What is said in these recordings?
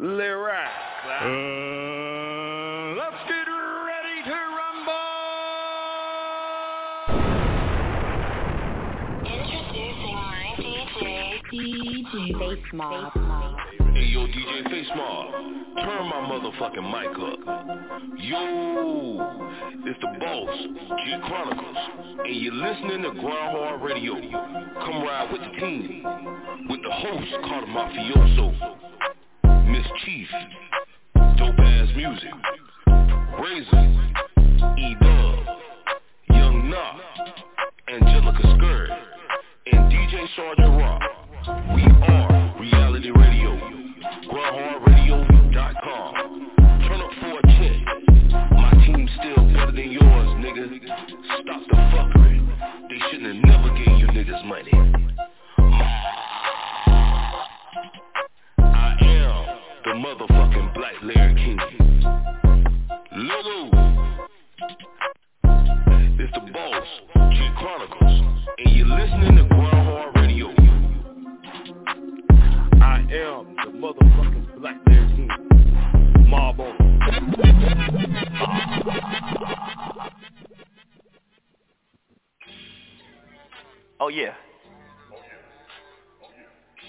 Lyric. Uh, let's get ready to rumble. Introducing my DJ. DJ Face Mob. Hey yo, DJ Face Mob, turn my motherfucking mic up. Yo, it's the boss, Jit Chronicles, and you're listening to Grind Hard Radio. Come ride with the team, with the host called Mafioso, Miss Chief, dope ass music, Razor, E Dub, Young Knock, Angelica Skirt, and DJ Sergeant Rock. We are Reality Radio. GrindHardRadio.com. Turn up for a check. My team's still better than yours, nigga. Stop the fuckery. They shouldn't have never gave you niggas money. Larry King. Lego. It's the boss, Jit Chronicles, and you're listening to Grind Hard Radio. I am the motherfucking Black Bear King. Mob. Oh yeah.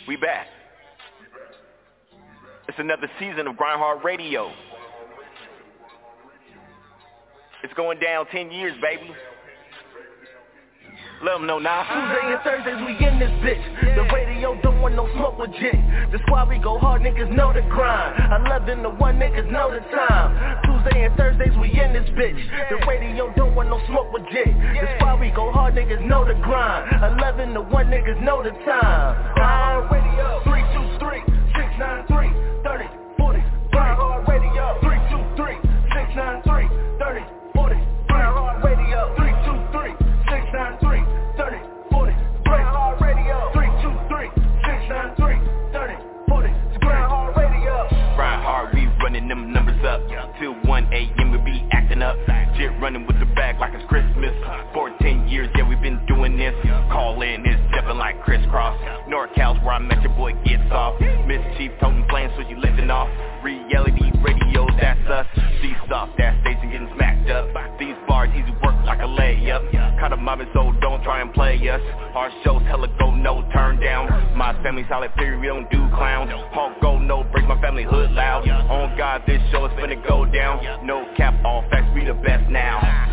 We back. Another season of Grindhard Radio. It's going down 10 years, baby. Let them know now. Tuesday and Thursdays we in this bitch. The radio don't want no smoke with Jit. That's why we go hard, niggas know the grind. 11 to 1, niggas know the time. Tuesday and Thursdays we in this bitch. The radio don't want no smoke with Jit. That's why we go hard, niggas know the grind. 11 to 1, niggas know the time. Grind radio 323 693 running with the bag like it's Christmas. 14 years, yeah, we've been doing this. Call in, it's stepping like crisscross. NorCal's where I met your boy gets off. Miss Chief toting plans, so of mobbing, so don't try and play us. Our shows hella go no turn down. My family solid period, we don't do clown. Hawk go no break my family hood loud. On God, this show is finna go down. No cap, all facts, we the best now.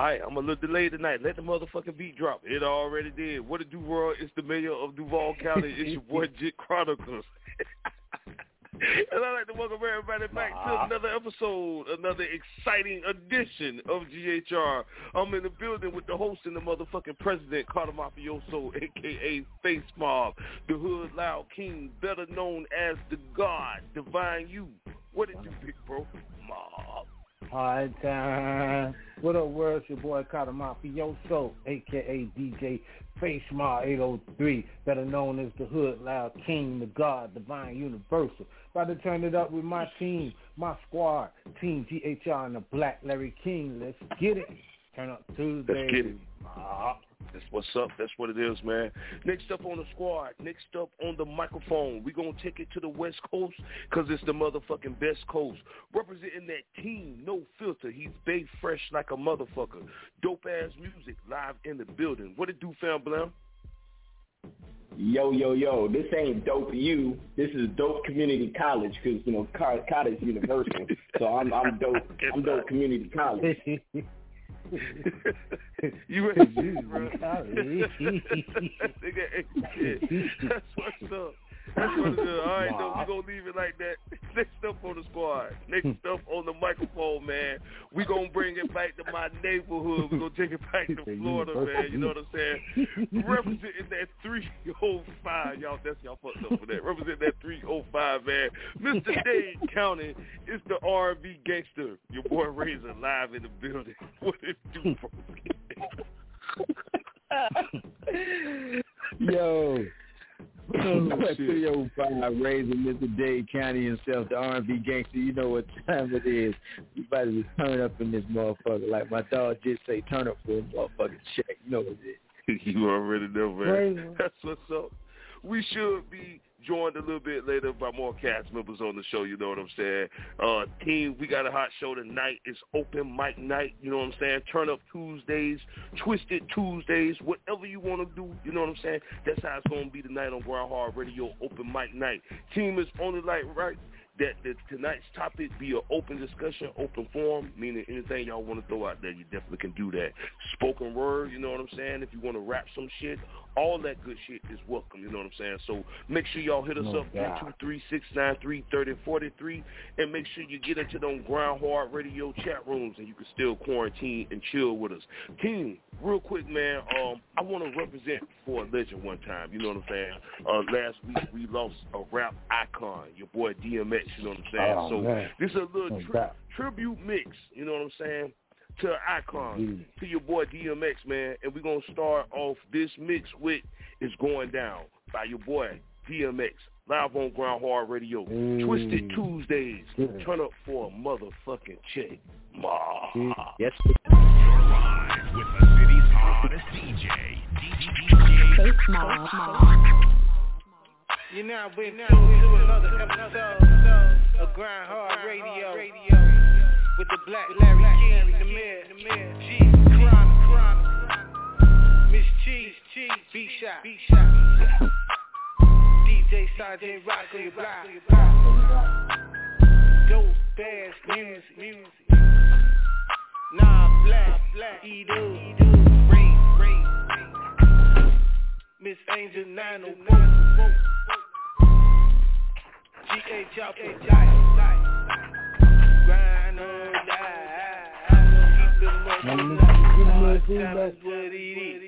All right, I'm a little delayed tonight. Let the motherfucking beat drop. It already did. What it do, world? It's the mayor of Duval County. It's your boy Jit Chronicles. and I'd like to welcome everybody back to another episode, another exciting edition of GHR. I'm in the building with the host and the motherfucking president, Cata Mafioso, a.k.a. Face Mob, the Hood Loud King, better known as the God, Divine You. What did you pick, bro? Mob. Hard time. What up, world? It's your boy Cata Mafioso, aka DJ Face Mob 803, better known as the Hood Loud King, the God, Divine Universal. About to turn it up with my team, my squad, Team GHR and the Black Larry King. Let's get it. Turn up Tuesday. Let's get it. Mob. That's what's up. That's what it is, man. Next up on the squad, next up on the microphone, we going to take it to the West Coast because it's the motherfucking best coast. Representing that team, no filter. He's bay fresh like a motherfucker. Dope-ass music live in the building. What it do, fam, Blam? Yo, yo, yo, this ain't dope you. This is dope community college because, you know, Car- college universal. so I'm, I'm dope. I'm dope community college. you ready, bro? Nigga, hey, shit. That's what's up. That's what it is. All right, though, we're gonna leave it like that. Next up on the squad. Next hmm. up on the microphone, man. We're gonna bring it back to my neighborhood. We're gonna take it back to Florida, man. You know what I'm saying? Representing that 305, y'all. That's y'all fucked up for that. Representing that 305, man. Mr. Dade County is the R&B gangster. Your boy Razor live in the building. What it do, bro? Yo. Oh, Three oh five raising Mr. Dade County himself, the R and B gangster. You know what time it is. We about to turn up in this motherfucker. Like my dog just say, turn up for a motherfucking check. You know what it is. you already know, man. That's what's up. We should be joined a little bit later by more cast members on the show. You know what I'm saying? Uh, team, we got a hot show tonight. It's open mic night. You know what I'm saying? Turn up Tuesdays, Twisted Tuesdays, whatever you want to do. You know what I'm saying? That's how it's gonna be tonight on Grind Hard Radio Open Mic Night. Team is only like right that, that tonight's topic be an open discussion, open forum, meaning anything y'all want to throw out there, you definitely can do that. Spoken word, you know what I'm saying? If you want to rap some shit, all that good shit is welcome, you know what I'm saying? So make sure y'all hit us No up, doubt. 223-693-3043, and make sure you get into them Grind Hard Radio chat rooms and you can still quarantine and chill with us. King, real quick, man, um, I want to represent for a legend one time, you know what I'm saying? Uh, last week we lost a rap icon, your boy DMX, you know what I'm saying? Oh, so man. this is a little tri- tribute mix, you know what I'm saying? To an icon, Indeed. to your boy DMX, man. And we're going to start off this mix with It's Going Down by your boy DMX, live on Grind Hard Radio. Mm. Twisted Tuesdays. Yeah. Turn up for a motherfucking check. Ma. Yes. Live with the city's hottest DJ, DJ Face Mob. You now been tuned to another episode. Of Grind Hard Radio. With the Black Larry King, the Mayor, G, Chronic, Miss Cheese, Cheese, B Shot, B Shot, DJ Sergeant Rock on your block, dope ass music, music, Nah Black, Black, Ray, Ray, Miss Angel 901. G.A. Chopper, grind or die. Keep them up Now, the give me a hard good times, lesson. what it is.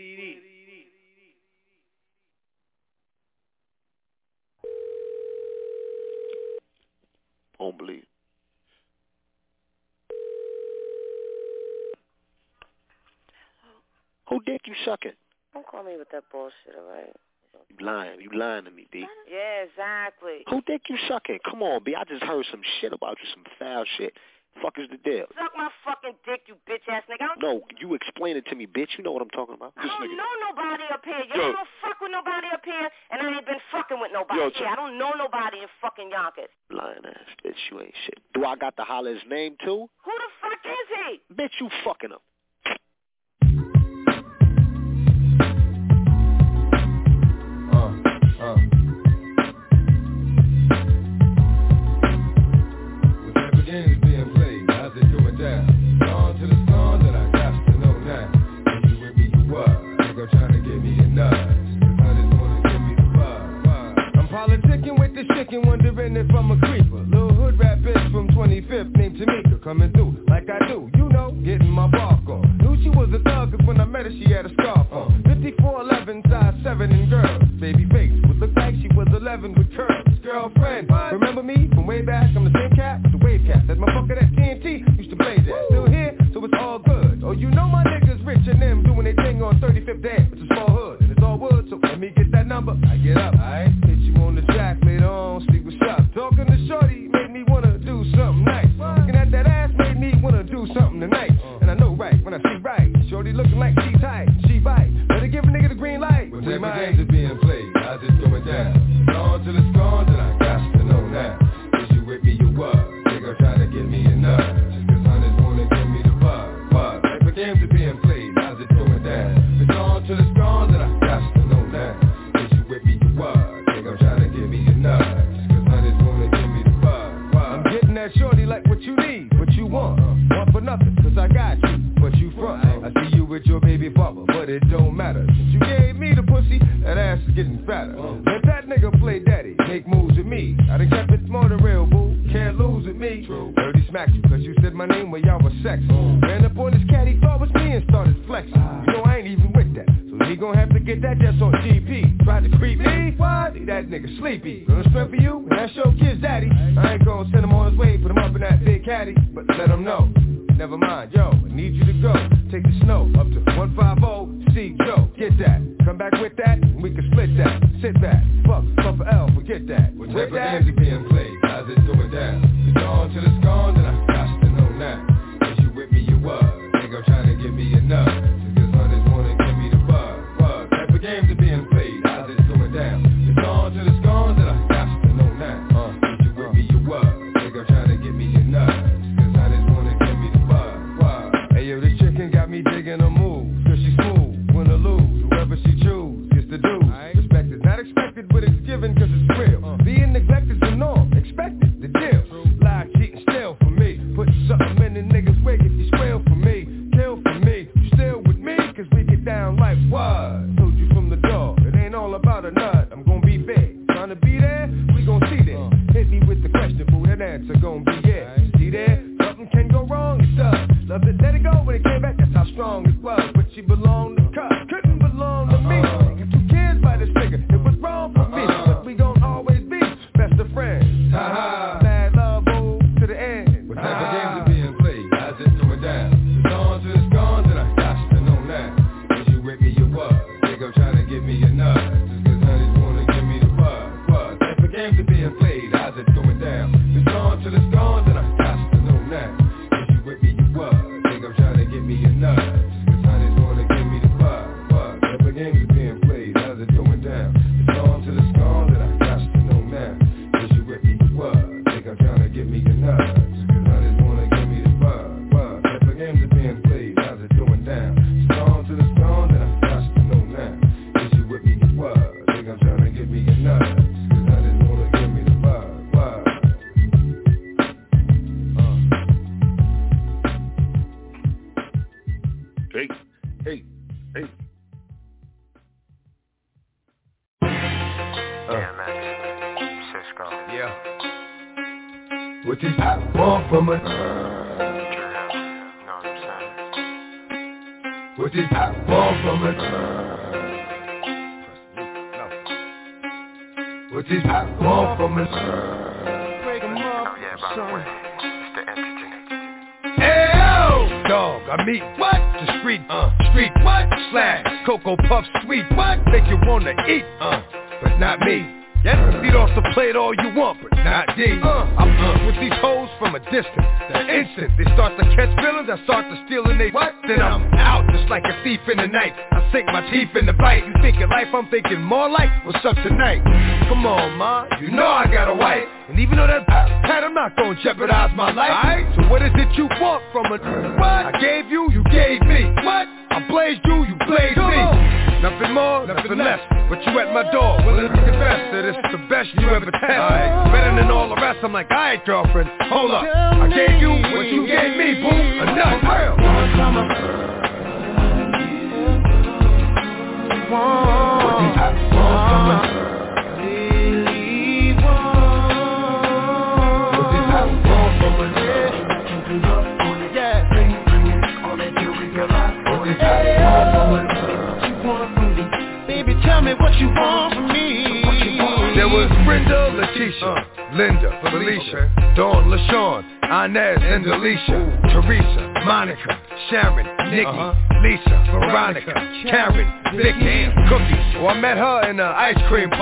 Don't believe. Who dick you sucking? Don't call me with that bullshit, alright? You lying. You lying to me, B. Yeah, exactly. Who dick you sucking? Come on, B. I just heard some shit about you, some foul shit. Fuck is the deal? Suck my fucking dick, you bitch ass nigga. I don't, No, you explain it to me, bitch. You know what I'm talking about. I don't know nobody up here. You Yo. don't fuck with nobody up here, and I ain't been fucking with nobody Yo, here. I don't know nobody in fucking Yonkers. Lying ass bitch. You ain't shit. Do I got to holler his name too? Who the fuck is he? Bitch, you fucking him. 25th named Tamika coming through like I do. You know, getting my bark on. Knew she was a thug 'cause when I met her she had a scarf on. 5411, size 7 and girls. Baby face would look like she was 11 with curls. Girlfriend, remember me from way back? I'm the same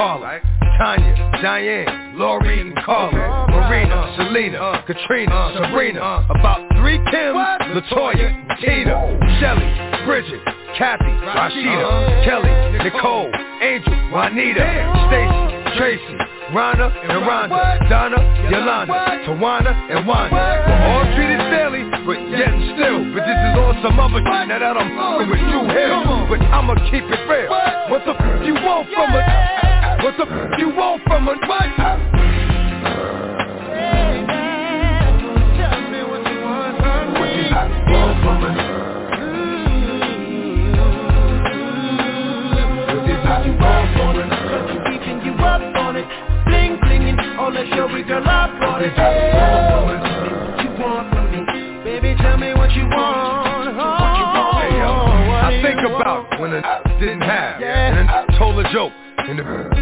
Carla, Tanya, Diane, Lori, and Carla, Marina, Selena, Katrina, Sabrina, about three Kims, Latoya, Tina, Shelly, Bridget, Kathy, Rashida, Kelly, Nicole, Angel, Juanita, Stacy, Tracy, Rhonda and Rhonda, Donna, Yolanda, Tawana and Wanda. We're all treated fairly, but yet and still. But this is all some other shit now that I'm fucking with you hell. But I'ma keep it real. What? The fuck you want from a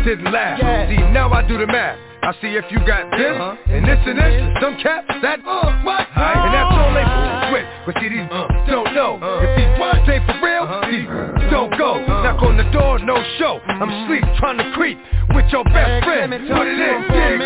didn't laugh. See, now I do the math. I see if you got this, and this and this, some cap, that, uh, uh what? And that's all they with. But see, these uh, don't know. If these words ain't for real, these don't go. Knock on the door, no show. I'm sleep, trying to creep with your best friend. Put it in, dig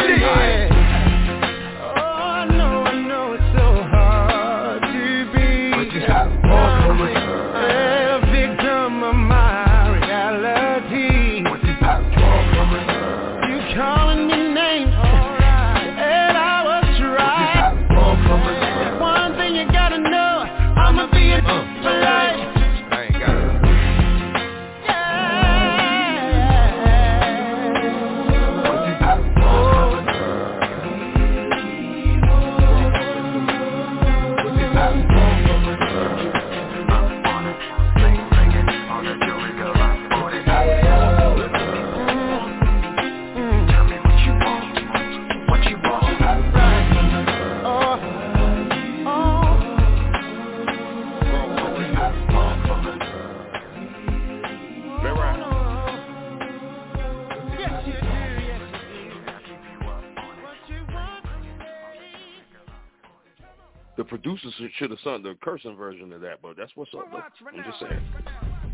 should have sung the cursing version of that, but that's what's up. Though. I'm just saying.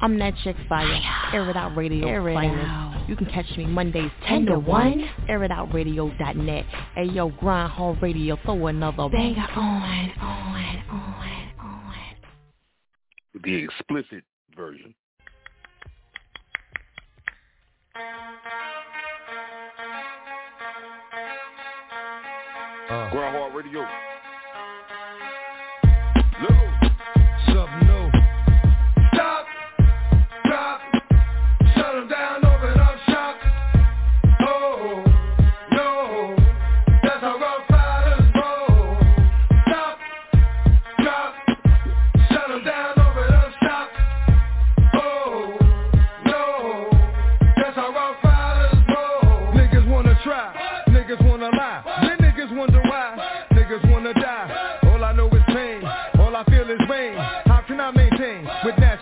I'm that chick fire. Air it out radio Air it finest. You can catch me Mondays 10 to 1. AirItOutRadio.net. Hey yo, grind hard radio. Throw another banger on, on, on, on. The explicit version. Uh. Grind hard radio. Something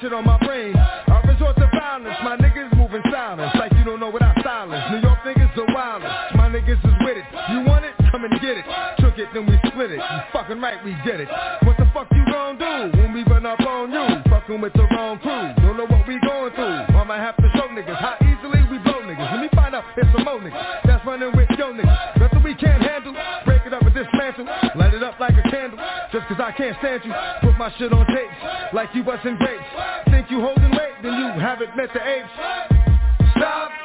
shit on my brain? I resort to violence, my niggas moving silence, like you don't know what I silence. New York niggas the wildest, my niggas is with it. You want it? Come and get it. Took it, then we split it. You fucking right, we did it. What the fuck you gon' do when we run up on you? Fucking with the wrong crew. I can't stand you. Put my shit on tapes. Like you busting grapes. Think you holding weight, then you haven't met the apes. Stop.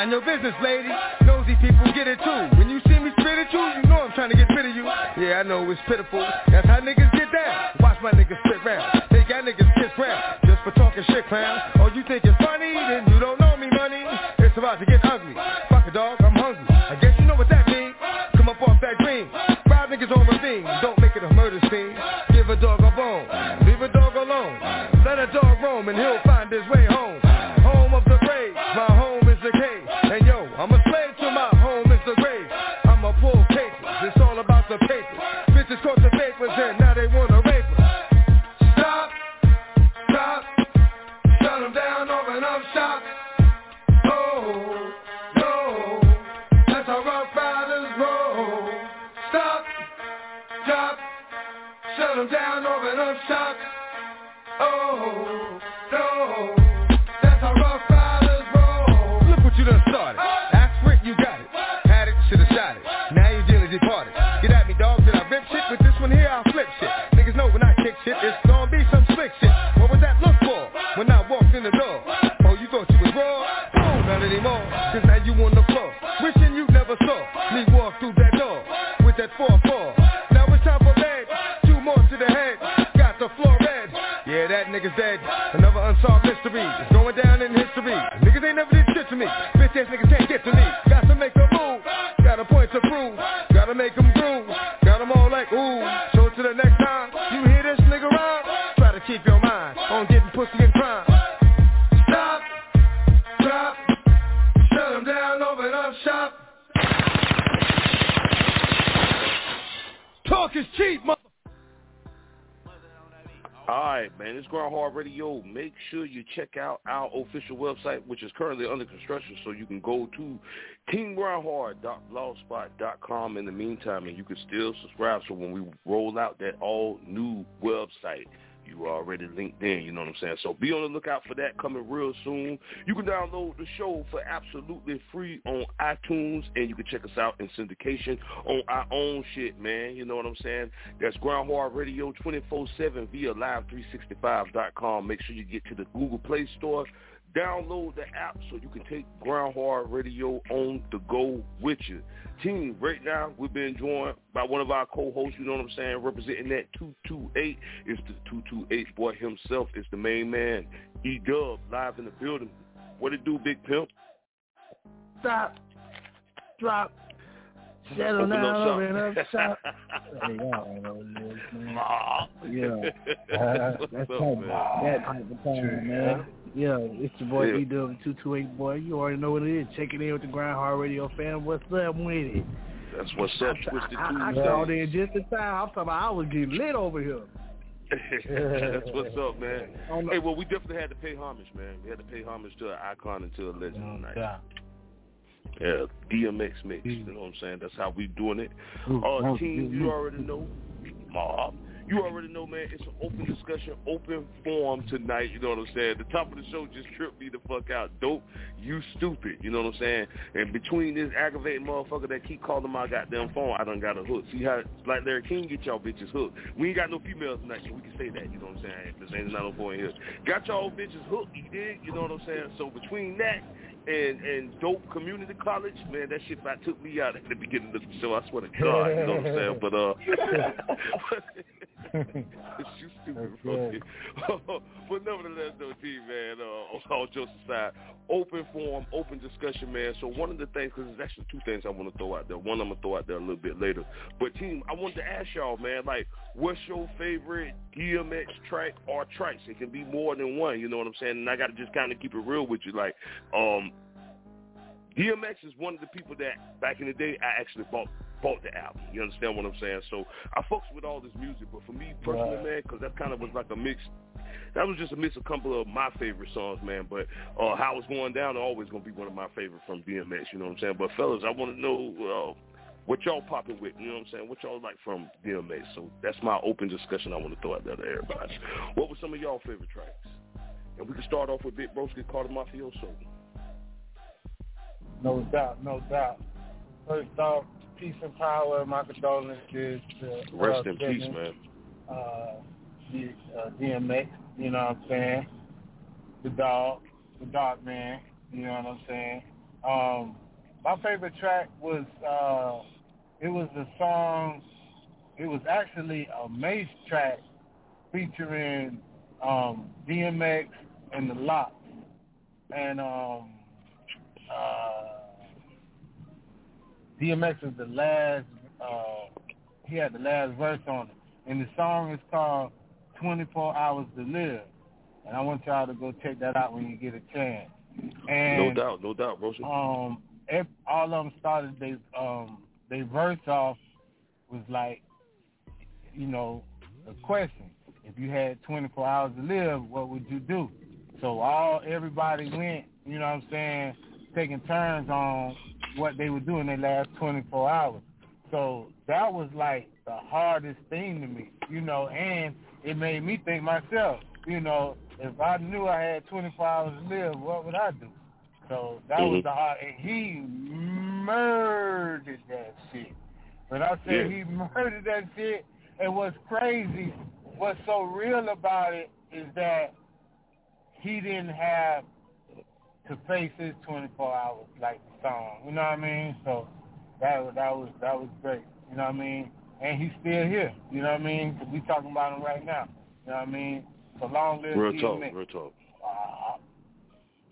Mind your business, lady. Nosy people get it too. When you see me spit at you, you know I'm trying to get rid of you. Yeah, I know it's pitiful. That's how niggas get down. Watch my niggas spit round. Make y'all niggas kiss round. Just for talking shit, clown. Oh, you think it's funny? Dead. Another unsolved mystery. It's going down in history. Niggas ain't never did shit to me. Bitch ass niggas can't get to me. Sure you check out our official website, which is currently under construction, so you can go to teamgrindhard.blogspot.com in the meantime, and you can still subscribe. So when we roll out that all new website, you already linked in, you know what I'm saying? So be on the lookout for that coming real soon. You can download the show for absolutely free on iTunes, and you can check us out in syndication on our own shit, man. You know what I'm saying? That's Grind Hard Radio 24-7 via live365.com. Make sure you get to the Google Play Store. Download the app so you can take Grind Hard Radio on the go with you. Team, right now we've been joined by one of our co-hosts, you know what I'm saying, representing that 228. It's the 228 boy himself. It's the main man, E-Dub, live in the building. What it do, Big Pimp? Stop. Drop. Settle Open down, shop. open up shop. Hey, y'all know what it is, man. Yeah. Uh, that's up, type, man? that type of time, man. Yeah, it's your boy Yeah. EW228 boy. You already know what it is. Check it in with the Grind Hard Radio fam. What's up with it? That's what's up, Twisted I, I called in just in time. I'm talking about I was getting lit over here. That's what's up, man. Hey, well, we definitely had to pay homage, man. We had to pay homage to an icon and to a legend tonight. Yeah. Yeah, DMX mix. You know what I'm saying? That's how we doing it. Uh, team, you already know. Mob. You already know, man. It's an open discussion, open forum tonight. You know what I'm saying? The top of the show just tripped me the fuck out. Dope, you stupid. You know what I'm saying? And between this aggravating motherfucker that keep calling my goddamn phone, I done got a hook. See how, like Larry King get y'all bitches hooked. We ain't got no females tonight, so we can say that. You know what I'm saying? This ain't not no point here. Got y'all bitches hooked, you dig? You know what I'm saying? So between that and and dope community college, man, that shit about took me out at the beginning of the show. I swear to God, you know what I'm saying? But uh, you stupid, bro. but nevertheless, though, T man, uh, all jokes aside, open forum, open discussion, man. So one of the things, because there's actually two things I want to throw out there. One I'm gonna throw out there a little bit later. But team, I wanted to ask y'all, man, like, what's your favorite DMX track or tracks? It can be more than one. You know what I'm saying? And I got to just kind of keep it real with you, like, um. DMX is one of the people that back in the day I actually bought bought the album. You understand what I'm saying? So I fucks with all this music, but for me personally, Right. man, because that kind of was like a mix. That was just a mix of a couple of my favorite songs, man. But uh, how it's going down, always gonna be one of my favorite from DMX. You know what I'm saying? But fellas, I want to know. Uh, what y'all popping with, you know what I'm saying? What y'all like from DMX? So that's my open discussion I want to throw out there to everybody. What were some of y'all favorite tracks? And we can start off with Big Broski, Cata Mafioso. No doubt, no doubt. First off, peace and power. My condolences to Rest uh, in peace, man. Uh, D, uh, DMX, you know what I'm saying? The dog, the dog man, you know what I'm saying? Um, my favorite track was, uh, it was a song, it was actually a Mase track featuring um, DMX and the LOX. And um, uh, DMX is the last. Uh, he had the last verse on it, and the song is called "24 Hours to Live." And I want y'all to go check that out when you get a chance. And no doubt, no doubt, Broski. um, ev all of them started they um they verse off was like, you know, a question. If you had 24 hours to live, what would you do? So all everybody went, you know what I'm saying, taking turns on what they would do in their last 24 hours. So that was like the hardest thing to me, you know, and it made me think myself, you know, if I knew I had 24 hours to live, what would I do? So that was Mhm. the hard, and he murdered that shit. When I say Yeah. he murdered that shit, and what's crazy, what's so real about it is that he didn't have to face his 24 hours like the song. You know what I mean? So that was that was that was great. You know what I mean? And he's still here. You know what I mean? 'Cause we talking about him right now. You know what I mean? So long live Real talk, DMX. real talk. Uh,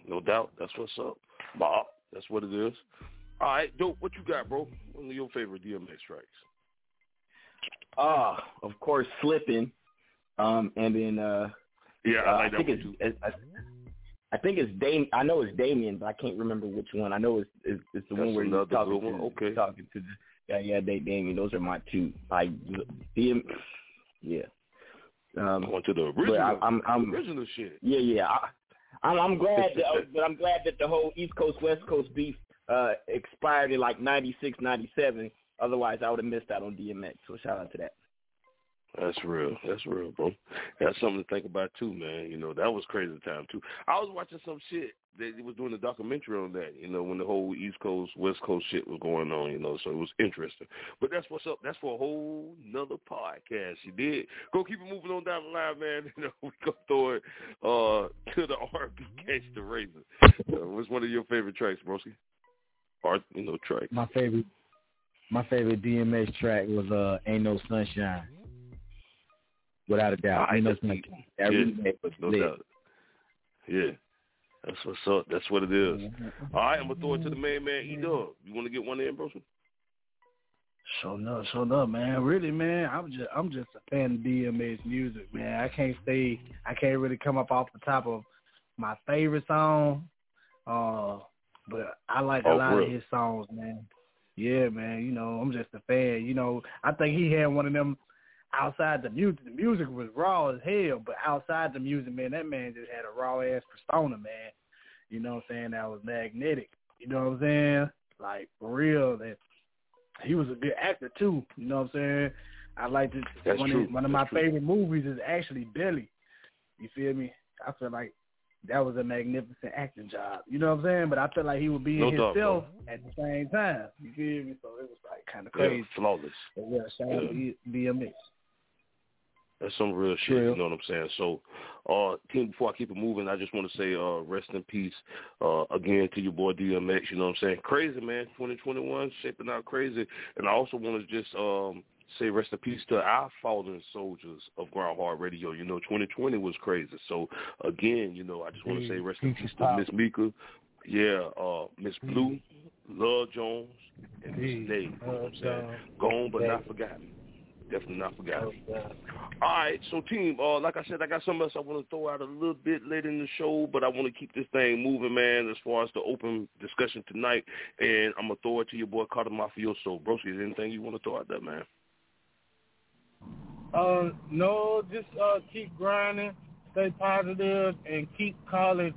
No doubt. That's what's up. Bob, that's what it is. All right, dope. What you got, bro? One of your favorite DMX tracks. Ah, of course, slipping. Um, and then uh, Yeah, I uh, like that think one it's, too. it's- I, I think it's Dame. I know it's Damien, but I can't remember which one. I know it's it's, it's the That's one where he's talking to Okay. talking to the yeah yeah Da- Damien. Those are my two. Like DM, yeah. Um, I went to the original. I, I'm, I'm original shit. yeah yeah. I, I'm I'm glad that but I'm glad that the whole East Coast West Coast beef uh expired in like '96 '97. Otherwise, I would have missed out on DMX. So shout out to that. That's real. That's real, bro. That's something to think about too, man. You know, that was crazy time too. I was watching some shit. They was doing a documentary on that, you know, when the whole East Coast, West Coast shit was going on, you know, so it was interesting. But that's what's up. That's for a whole nother podcast. You did. Go keep it moving on down the line, man. You know, we go throw it uh to the R&B Gangsta Razor. Uh, what's one of your favorite tracks, Broski? Or you know, track. My favorite, my favorite DMX track was uh "Ain't No Sunshine." Without a doubt, ain't no sunshine. That Yeah, remake was no lit. doubt. Yeah. That's what's up. That's what it is. All right, I'm gonna throw it to the main man, E Dub. You wanna get one in, bro? So no, so no, man. Really, man. I'm just, I'm just a fan of DMX music, man. I can't say, I can't really come up off the top of my favorite song, uh, but I like a Oh, lot real? of his songs, man. Yeah, man. You know, I'm just a fan. You know, I think he had one of them. Outside the music, the music was raw as hell, but outside the music, man, that man just had a raw ass persona, man. You know what I'm saying? That was magnetic. You know what I'm saying? Like for real, that he was a good actor too. You know what I'm saying? I like to That's one true. of one of That's my true. favorite movies is actually Belly. You feel me? I feel like that was a magnificent acting job. You know what I'm saying? But I feel like he was being No doubt, himself at the same time. You feel me? So it was like kind of crazy. Yeah, flawless. But yeah, shout out to DMX. That's some real shit. Real. You know what I'm saying? So, uh, team, before I keep it moving, I just want to say, uh, rest in peace, uh, again to your boy DMX. You know what I'm saying? Crazy man, 2021 shaping out crazy. And I also want to just um say rest in peace to our fallen soldiers of Grind Hard Radio. You know, 2020 was crazy. So again, you know, I just want to say rest in peace to Miss Mika. Yeah, uh, Miss Blue, Love Jones, and Miss Nate. You know what I'm saying? Gone but not forgotten. Definitely not forgotten. All right, so team, uh, like I said, I got something else I want to throw out a little bit later in the show, but I want to keep this thing moving, man, as far as the open discussion tonight. And I'm gonna throw it to your boy Cata Mafioso. Broski, is there anything you want to throw out there, man? Uh, no, just uh, keep grinding, stay positive, and keep calling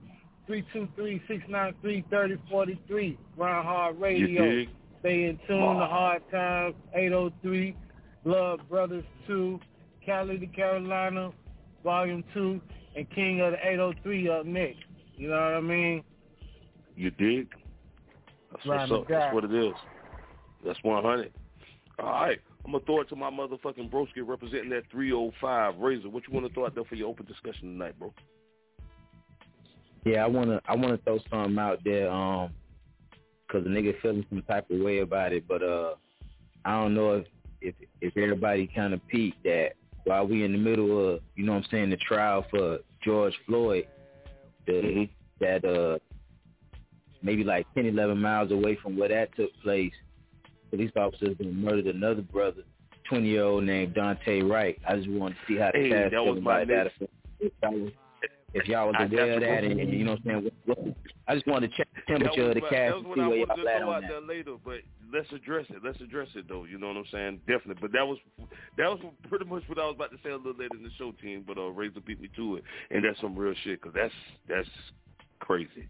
323-693-3043, Grind Hard Radio. Stay in tune to Hard Times, 803, Love Brothers 2, Cali to Carolina, Volume 2, and King of the 803 up next. You know what I mean? You dig? That's Right, what's up. my. That's what it is. That's 100. All right. I'm going to throw it to my motherfucking broski representing that 305 Razor. What you want to throw out there for your open discussion tonight, bro? Yeah, I wanna I wanna throw something out there, um, cause the nigga feeling some type of way about it, but uh, I don't know if if if everybody kind of peeped that while we in the middle of you know what I'm saying the trial for George Floyd, the that uh maybe like 10, 11 miles away from where that took place, police officers been murdered another brother, 20 year old named Daunte Wright. I just wanted to see how the Hey, cast that was my about that. next- If y'all was- if y'all was aware of that, and, and you know what I'm saying, what, what, I just wanted to check the That temperature of the what- cast That and see I where wanted y'all to at throw on that. later, but let's address it. Let's address it though. You know what I'm saying? Definitely. But that was that was pretty much what I was about to say a little later in the show, team. But uh, Razor beat me to it, and that's some real shit because that's that's crazy.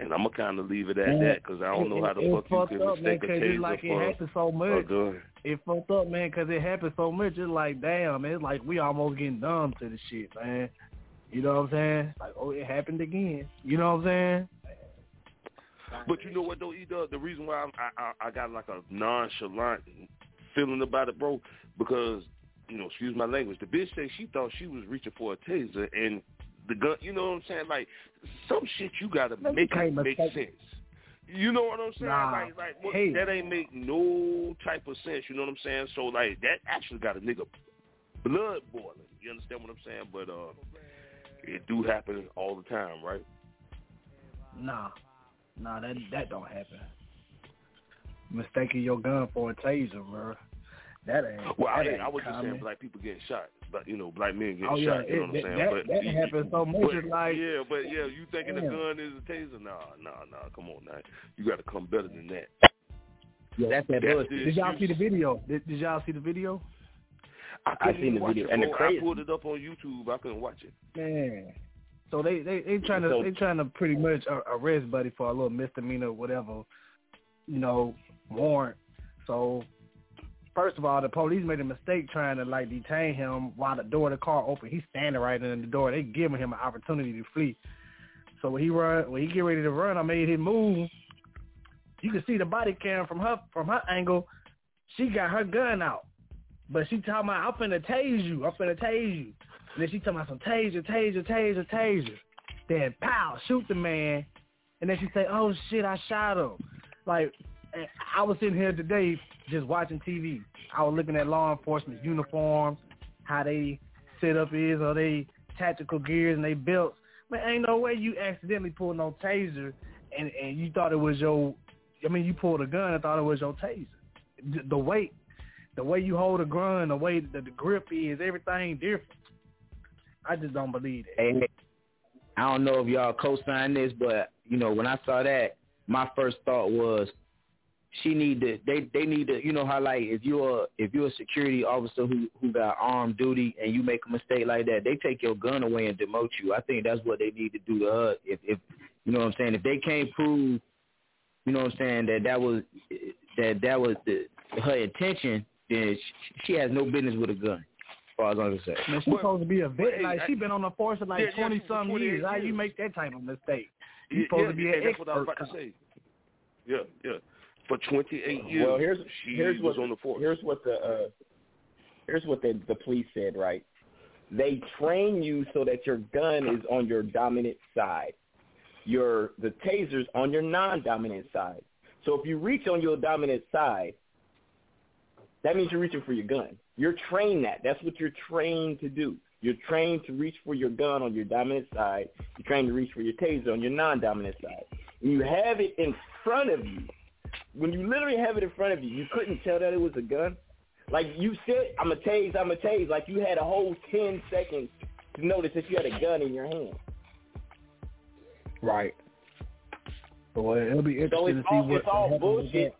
And I'm gonna kind of leave it at Man, that because I don't know how the fuck you fucked can up, man, mistake a 'cause it's taser like it for happened so a much. gun. It fucked up, man, 'cause it happened so much. It's like, damn, man, it's like we almost getting numb to the shit, man. You know what I'm saying? Like, oh, it happened again. You know what I'm saying? But you know what though, E the reason why I'm, I, I I got like a nonchalant feeling about it, bro, because you know, excuse my language, the bitch said she thought she was reaching for a taser, and the gun, you know what I'm saying? Like some shit you gotta make make sense. You know what I'm saying? Nah, like, like what, hell. that ain't make no type of sense. You know what I'm saying? So like that actually got a nigga blood boiling. You understand what I'm saying? But uh, it do happen all the time, right? Nah, Nah, that that don't happen. Mistaking your gun for a taser, bro. That ain't. Well, that I, ain't I was just saying like people getting shot, you know, black men getting Oh, yeah, shot. You know it- what I'm saying? that- but that you- happens so much, but- like- yeah, but yeah, you thinking the gun is a taser? Nah, nah, nah. Come on, now. You got to come better than that. Yeah, that's that That's bullshit. Did y'all see the video? Did, did y'all see the video? I I seen the video. it, And the bro. crazy- I pulled it up on YouTube. I couldn't watch it. Man. So they they they trying to So- they trying to pretty much uh, arrest Buddy for a little misdemeanor, or whatever, you know, warrant. So first of all, the police made a mistake trying to like detain him while the door of the car open. He's standing right in the door. They giving him an opportunity to flee. So when he run, when he get ready to run, I made him move. You can see the body cam from her from her angle. She got her gun out, but she talking about I'm finna tase you. I'm finna tase you. And then she talking about some taser, taser, taser, taser. Then pow, shoot the man. And then she say, "Oh shit, I shot him." Like I was sitting here today just watching TV. I was looking at law enforcement uniforms, how they set up is, or they tactical gears and they belts. Man, ain't no way you accidentally pulled no taser and and you thought it was your. I mean, you pulled a gun and thought it was your taser. The, the weight, the way you hold a gun, the way that the grip is, everything different. I just don't believe it. Hey, I don't know if y'all co-sign this, but you know, when I saw that, my first thought was she need to they they need to you know how like if you're a, if you're a security officer who who got armed duty and you make a mistake like that, they take your gun away and demote you. I think that's what they need to do to her. If if you know what I'm saying, if they can't prove, you know what I'm saying that that was that that was the her intention, then she, she has no business with a gun. As far as I'm concerned. Man, she's supposed to be a vet. hey, Like I- she been on the force for like Yeah, yeah, twenty for some 28 years. How you make that type of mistake? Yeah, You supposed yeah, to be yeah, an that's what I was expert. about to say. Yeah, yeah. For 28 years, Well, here's she here's was what on the force. here's what the uh, here's what the the police said. Right, they train you so that your gun is on your dominant side. Your the taser's on your non-dominant side. So if you reach on your dominant side, that means you're reaching for your gun. You're trained that. That's what you're trained to do. You're trained to reach for your gun on your dominant side. You're trained to reach for your taser on your non-dominant side. When you have it in front of you, when you literally have it in front of you, you couldn't tell that it was a gun. Like you said, I'm a tase, I'm a tase. Like you had a whole ten seconds to notice that you had a gun in your hand. Right. Well, it'll be So interesting it's to see all, what it's all bullshit.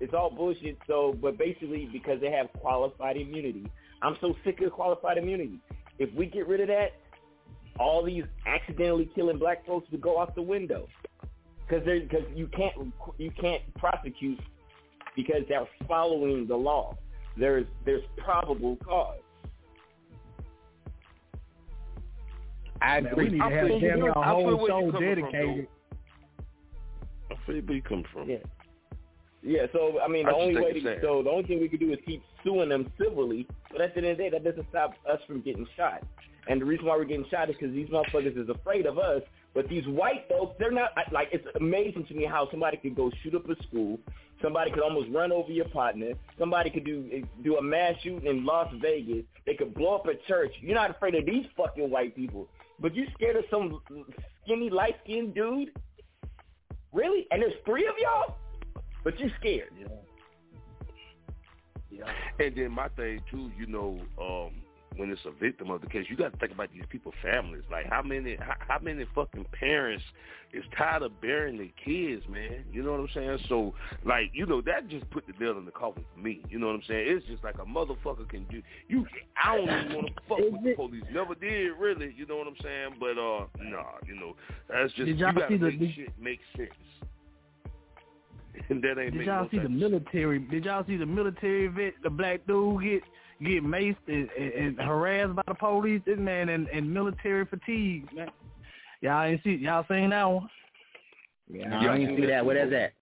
It's all bullshit. So, but basically, because they have qualified immunity, I'm so sick of qualified immunity. If we get rid of that, all these accidentally killing black folks would go out the window. Because because you can't you can't prosecute because they're following the law. There's there's probable cause. I Man, we agree. need to have feel- damn near a I feel whole show coming from, dedicated. I feel where you come from. Yeah. Yeah, so I mean, the I only way to, so the only thing we could do is keep suing them civilly. But at the end of the day, that doesn't stop us from getting shot. And the reason why we're getting shot is because these motherfuckers is afraid of us. But these white folks, they're not like. It's amazing to me how somebody could go shoot up a school. Somebody could almost run over your partner. Somebody could do do a mass shooting in Las Vegas. They could blow up a church. You're not afraid of these fucking white people, but you scared of some skinny light skinned dude. Really? And there's three of y'all, but you scared. Yeah. yeah. And then my thing too, you know, um, when it's a victim of the case, you got to think about these people's families. Like how many, how, how many fucking parents is tired of burying their kids, man? You know what I'm saying? So, like, you know, that just put the nail in the coffin for me. You know what I'm saying? It's just like a motherfucker can do. You, I don't even want to fuck with the police. Never did, really. You know what I'm saying? But uh, nah, you know, that's just you y'all got to see the- make did- shit make sense. And that ain't Did y'all no see the military? Did y'all see the military vet, the black dude get get maced and, and, and harassed by the police? This man and, in military fatigue, man. Y'all ain't see y'all seen that one? Yeah, I didn't see that. What is that?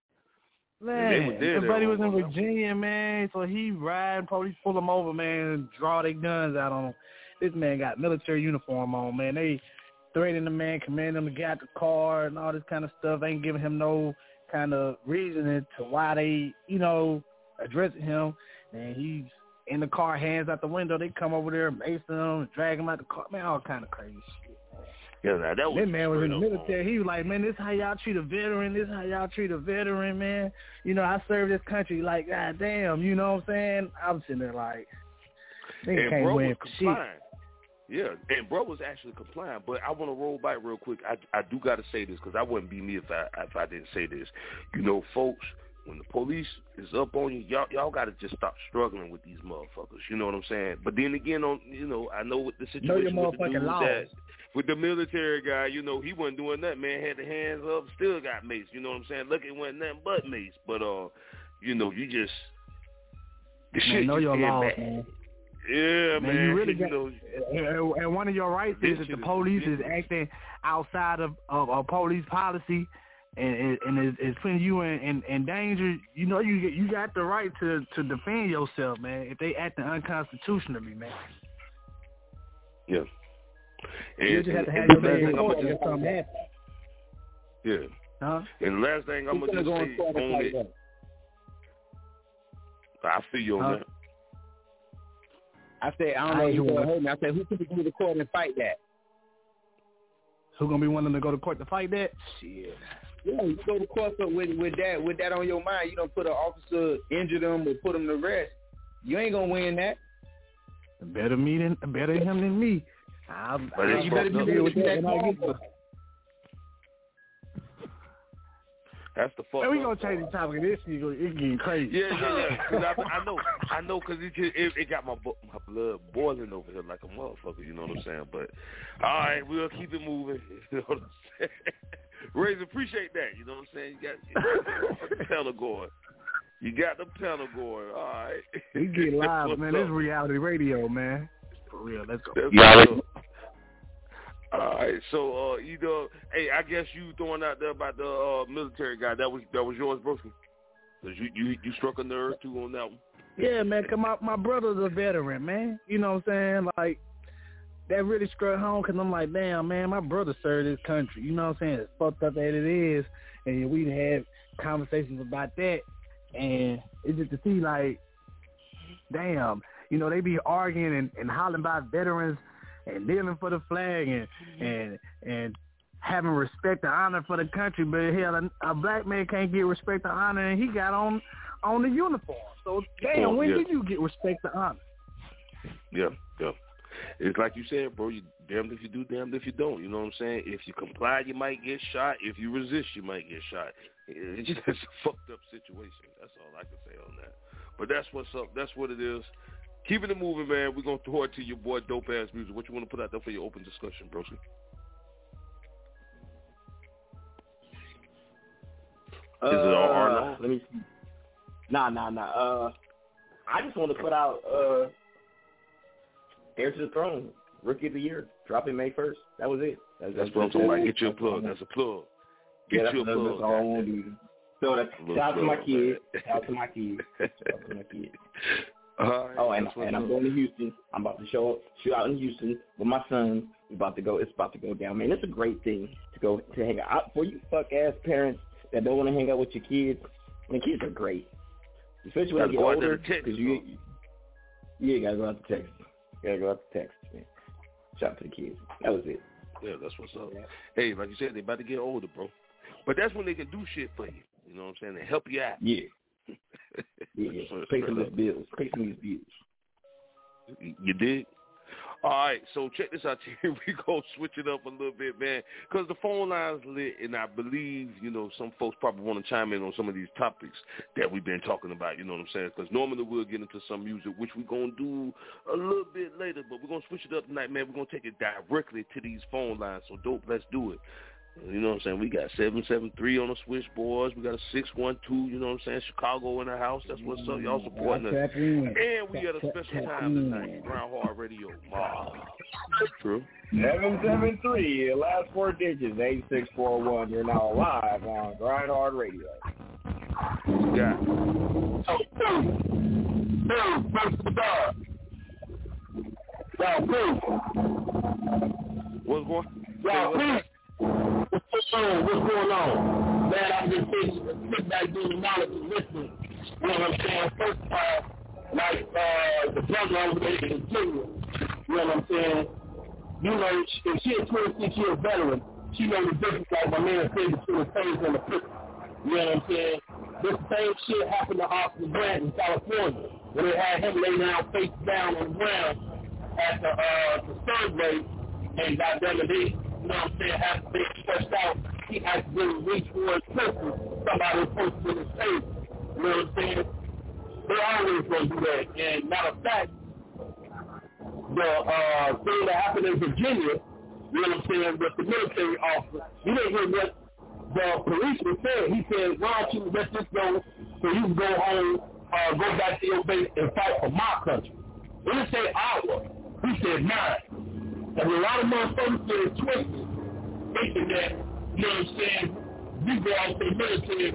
they were Man, there, everybody was in on one level. Virginia, man. So he ride, police pull him over, man, and draw their guns out on him. This man got military uniform on, man. They threatening the man, commanding him to get out the car and all this kind of stuff. Ain't giving him no kind of reasoning to why they, you know, addressing him. And he's in the car, hands out the window. They come over there, mace him, drag him out the car. Man, all kind of crazy shit. Yeah, now that was that man was in the military. He was like, man, this how y'all treat a veteran. This how y'all treat a veteran, man. You know, I served this country. Like, god damn, you know what I'm saying? I'm sitting there like, nigga and can't bro win was shit. Yeah, and bro was actually complying. But I want to roll back real quick. I I do got to say this because I wouldn't be me if I if I didn't say this. You know, folks, when the police is up on you, y'all y'all got to just stop struggling with these motherfuckers. You know what I'm saying? But then again, on you know, I know what the situation with the dude laws. that with the military guy, you know, he wasn't doing that. Man had the hands up, still got mace. You know what I'm saying? Look, it wasn't nothing but mace. But uh, you know, you just the Man, shit know your laws, bad. man. Yeah, man. Man, you really you got, know, and, one of your rights is that the police is acting outside of, of, of police policy and and, and is, is putting you in, in, in danger. You know, you you got the right to, to defend yourself, man. If they acting unconstitutionally, man, yeah. you And, just have to have your the last thing I'ma court if something happens. Yeah. Huh? And the last thing I'm gonna gonna just go say in court and on fight it, I feel you on Huh? that. I said, I don't know ain't who's doing gonna it. hold me. I said, who can go to court and fight that? Who gonna be willing to go to court to fight that? Shit. Yeah, you go to court with with that with that on your mind. You don't put an officer injure them or put them to rest. You ain't gonna win that. Better me than better him than me. I'll, But I'll, you better be there with that That's the fuck. Man, we gonna change the topic. This go- it's getting crazy. Yeah, yeah, yeah. 'Cause I, I know, I know, because it, just- it it got my my blood boiling over here like a motherfucker. You know what I'm saying? But all right, we'll keep it moving. You know what I'm saying? Razor, appreciate that. You know what I'm saying? You got, you pedal going. You got the pedal going. All right. We get live, man. This up? is reality radio, man. For real, let's go. That's Yeah, what's up. All right, so uh, you know, hey, I guess you throwing out there about the uh, military guy. That was that was yours, Brooklyn. Cause you you you struck a nerve too on that one. Yeah, man, cause my my brother's a veteran, man. You know what I'm saying? Like that really struck home, cause I'm like, damn, man, my brother served this country. You know what I'm saying? As fucked up as it is, and we had conversations about that, and it's just to see like, damn, you know, they be arguing and, and hollering about veterans and kneeling for the flag and mm-hmm. and and having respect and honor for the country, but hell, a, a black man can't get respect and honor, and he got on on the uniform. So damn, Oh, when yeah. did you get respect and honor? Yeah, yeah. It's like you said, bro. You damned if you do, damned if you don't. You know what I'm saying? If you comply, you might get shot. If you resist, you might get shot. It's just a fucked up situation. That's all I can say on that. But that's what's up. That's what it is. Keeping it moving, man. We're gonna throw it to your boy, Dopeazzmuzik. What you want to put out there for your open discussion, bro? Is it all or no? Uh, Let me see. Nah, nah, nah. Uh, I just want to put out uh, Heir to the Throne, Rookie of the Year, dropping May first. That was it. That's, That's what I'm talking about. Get you a plug. That's a plug. Get yeah, you a that's, plug. That's all I want to do. So that, Little shout out to my kids. Shout out to my kids. Shout out to my kids. Right, Oh, and, and I'm going to Houston. I'm about to show up, shoot out in Houston with my son. We about to go. It's about to go down, man. It's a great thing to go to hang out for you fuck ass parents that don't want to hang out with your kids. I mean, kids are great, especially when they get go out there older. Because you, yeah, you gotta go out to Texas. You gotta go out to Texas, man. Shout out to the kids. That was it. Yeah, that's what's up. Hey, like you said, they about to get older, bro. But that's when they can do shit for you. You know what I'm saying? They help you out. Yeah. Yeah, pay some these bills. Pay some these bills. You- did. All right, so check this out here. We go switch it up a little bit, man, because the phone line's lit, and I believe you know some folks probably want to chime in on some of these topics that we've been talking about. You know what I'm saying? Because normally we'll get into some music, which we're gonna do a little bit later, but we're gonna switch it up tonight, man. We're gonna take it directly to these phone lines. So dope, let's do it. You know what I'm saying? We got seven seven three on the switchboards. We got a six one two. You know what I'm saying? Chicago in the house. That's what's up. Y'all supporting us. And we got a special time tonight. Grind Hard Radio. Wow. True. Seven seven three. Last four digits. Eight six four one. You're now live on Grind Hard Radio. What you got? What's going? Yo, peace. What's going on? What's going on? Man, I'm just sitting, sitting back doing knowledge and listening. You know what I'm saying? First of all, like uh, the brother over there in Kenya, you know what I'm saying? you know, if she a 26 year veteran, she knows the difference, like my man said, between the taser and the pistol. You know what I'm saying? This same shit happened to Oscar Grant in California, where they had him lay down face down on the ground at the uh the rate, and goddamn it, know what I'm saying, had to be stretched out. He had to really reach for his pistol. Somebody in his face. You know what I'm saying? They're always going to do that. And matter of fact, the uh, thing that happened in Virginia, you know what I'm saying, with the military officer, you didn't hear what the policeman said. He said, why don't you let this go so you can go home, uh, go back to your base and fight for my country. He didn't say our. He said mine. And a lot of motherfuckers get twisted, thinking that, you know what I'm saying, you go out to the military,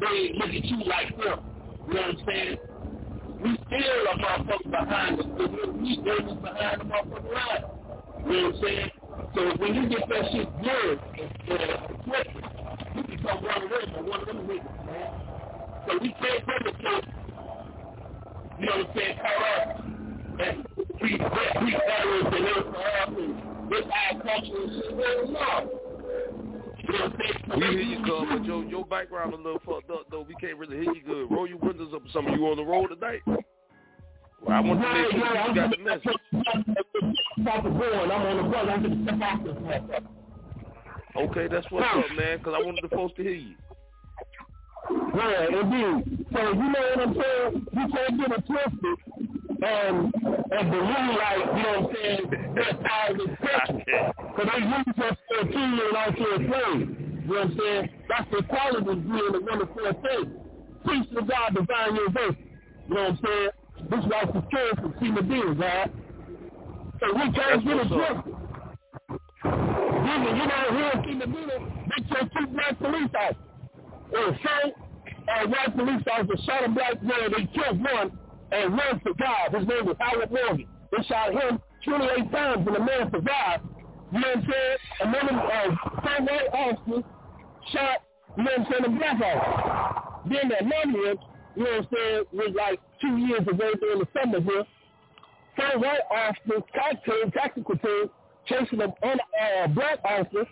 they look at you like them. You know what I'm saying? We still are motherfuckers behind us. We just behind the motherfucking line. You know what I'm saying? So when you get that shit good and twisted, you become one of them or one of them niggas, man. So we can't perpetrate, you know what I'm saying, caught up and we we veterans and everything else this our culture and shit. Well, no. You know what I'm? We hear you, cuz, but your, your background a little fucked up, though. We can't really hear you good. Roll your windows up or something. You on the road tonight? Well, I want to make sure you got the message. About to go on. I'm on the bus. I'm going step off this motherfucker. Okay, that's what's up, man, because I wanted the folks to hear you. Yeah, indeed. So you know what I'm saying? You can't get it twisted and and believe like, you know what I'm saying, that's how it's special. Because they use us for a and also a play. You know what I'm saying? That's the quality of being a wonderful thing. Peace to God, divine your university. You know what I'm saying? This was the story from Tina Deal, God. So we can't get it twisted. You know, here in Deal, they killed two black police officers. It was Frank and white police officer shot a black man. They killed one and one God. His name was Howard Morgan. They shot him 28 times and the man survived. You know what I'm saying? Another uh, same white officer shot, you know what I'm saying, a black officer. Then that one you know what I'm saying, was like two years ago during the summer here. White officer, cocktail, tactical team, chasing a uh, black officer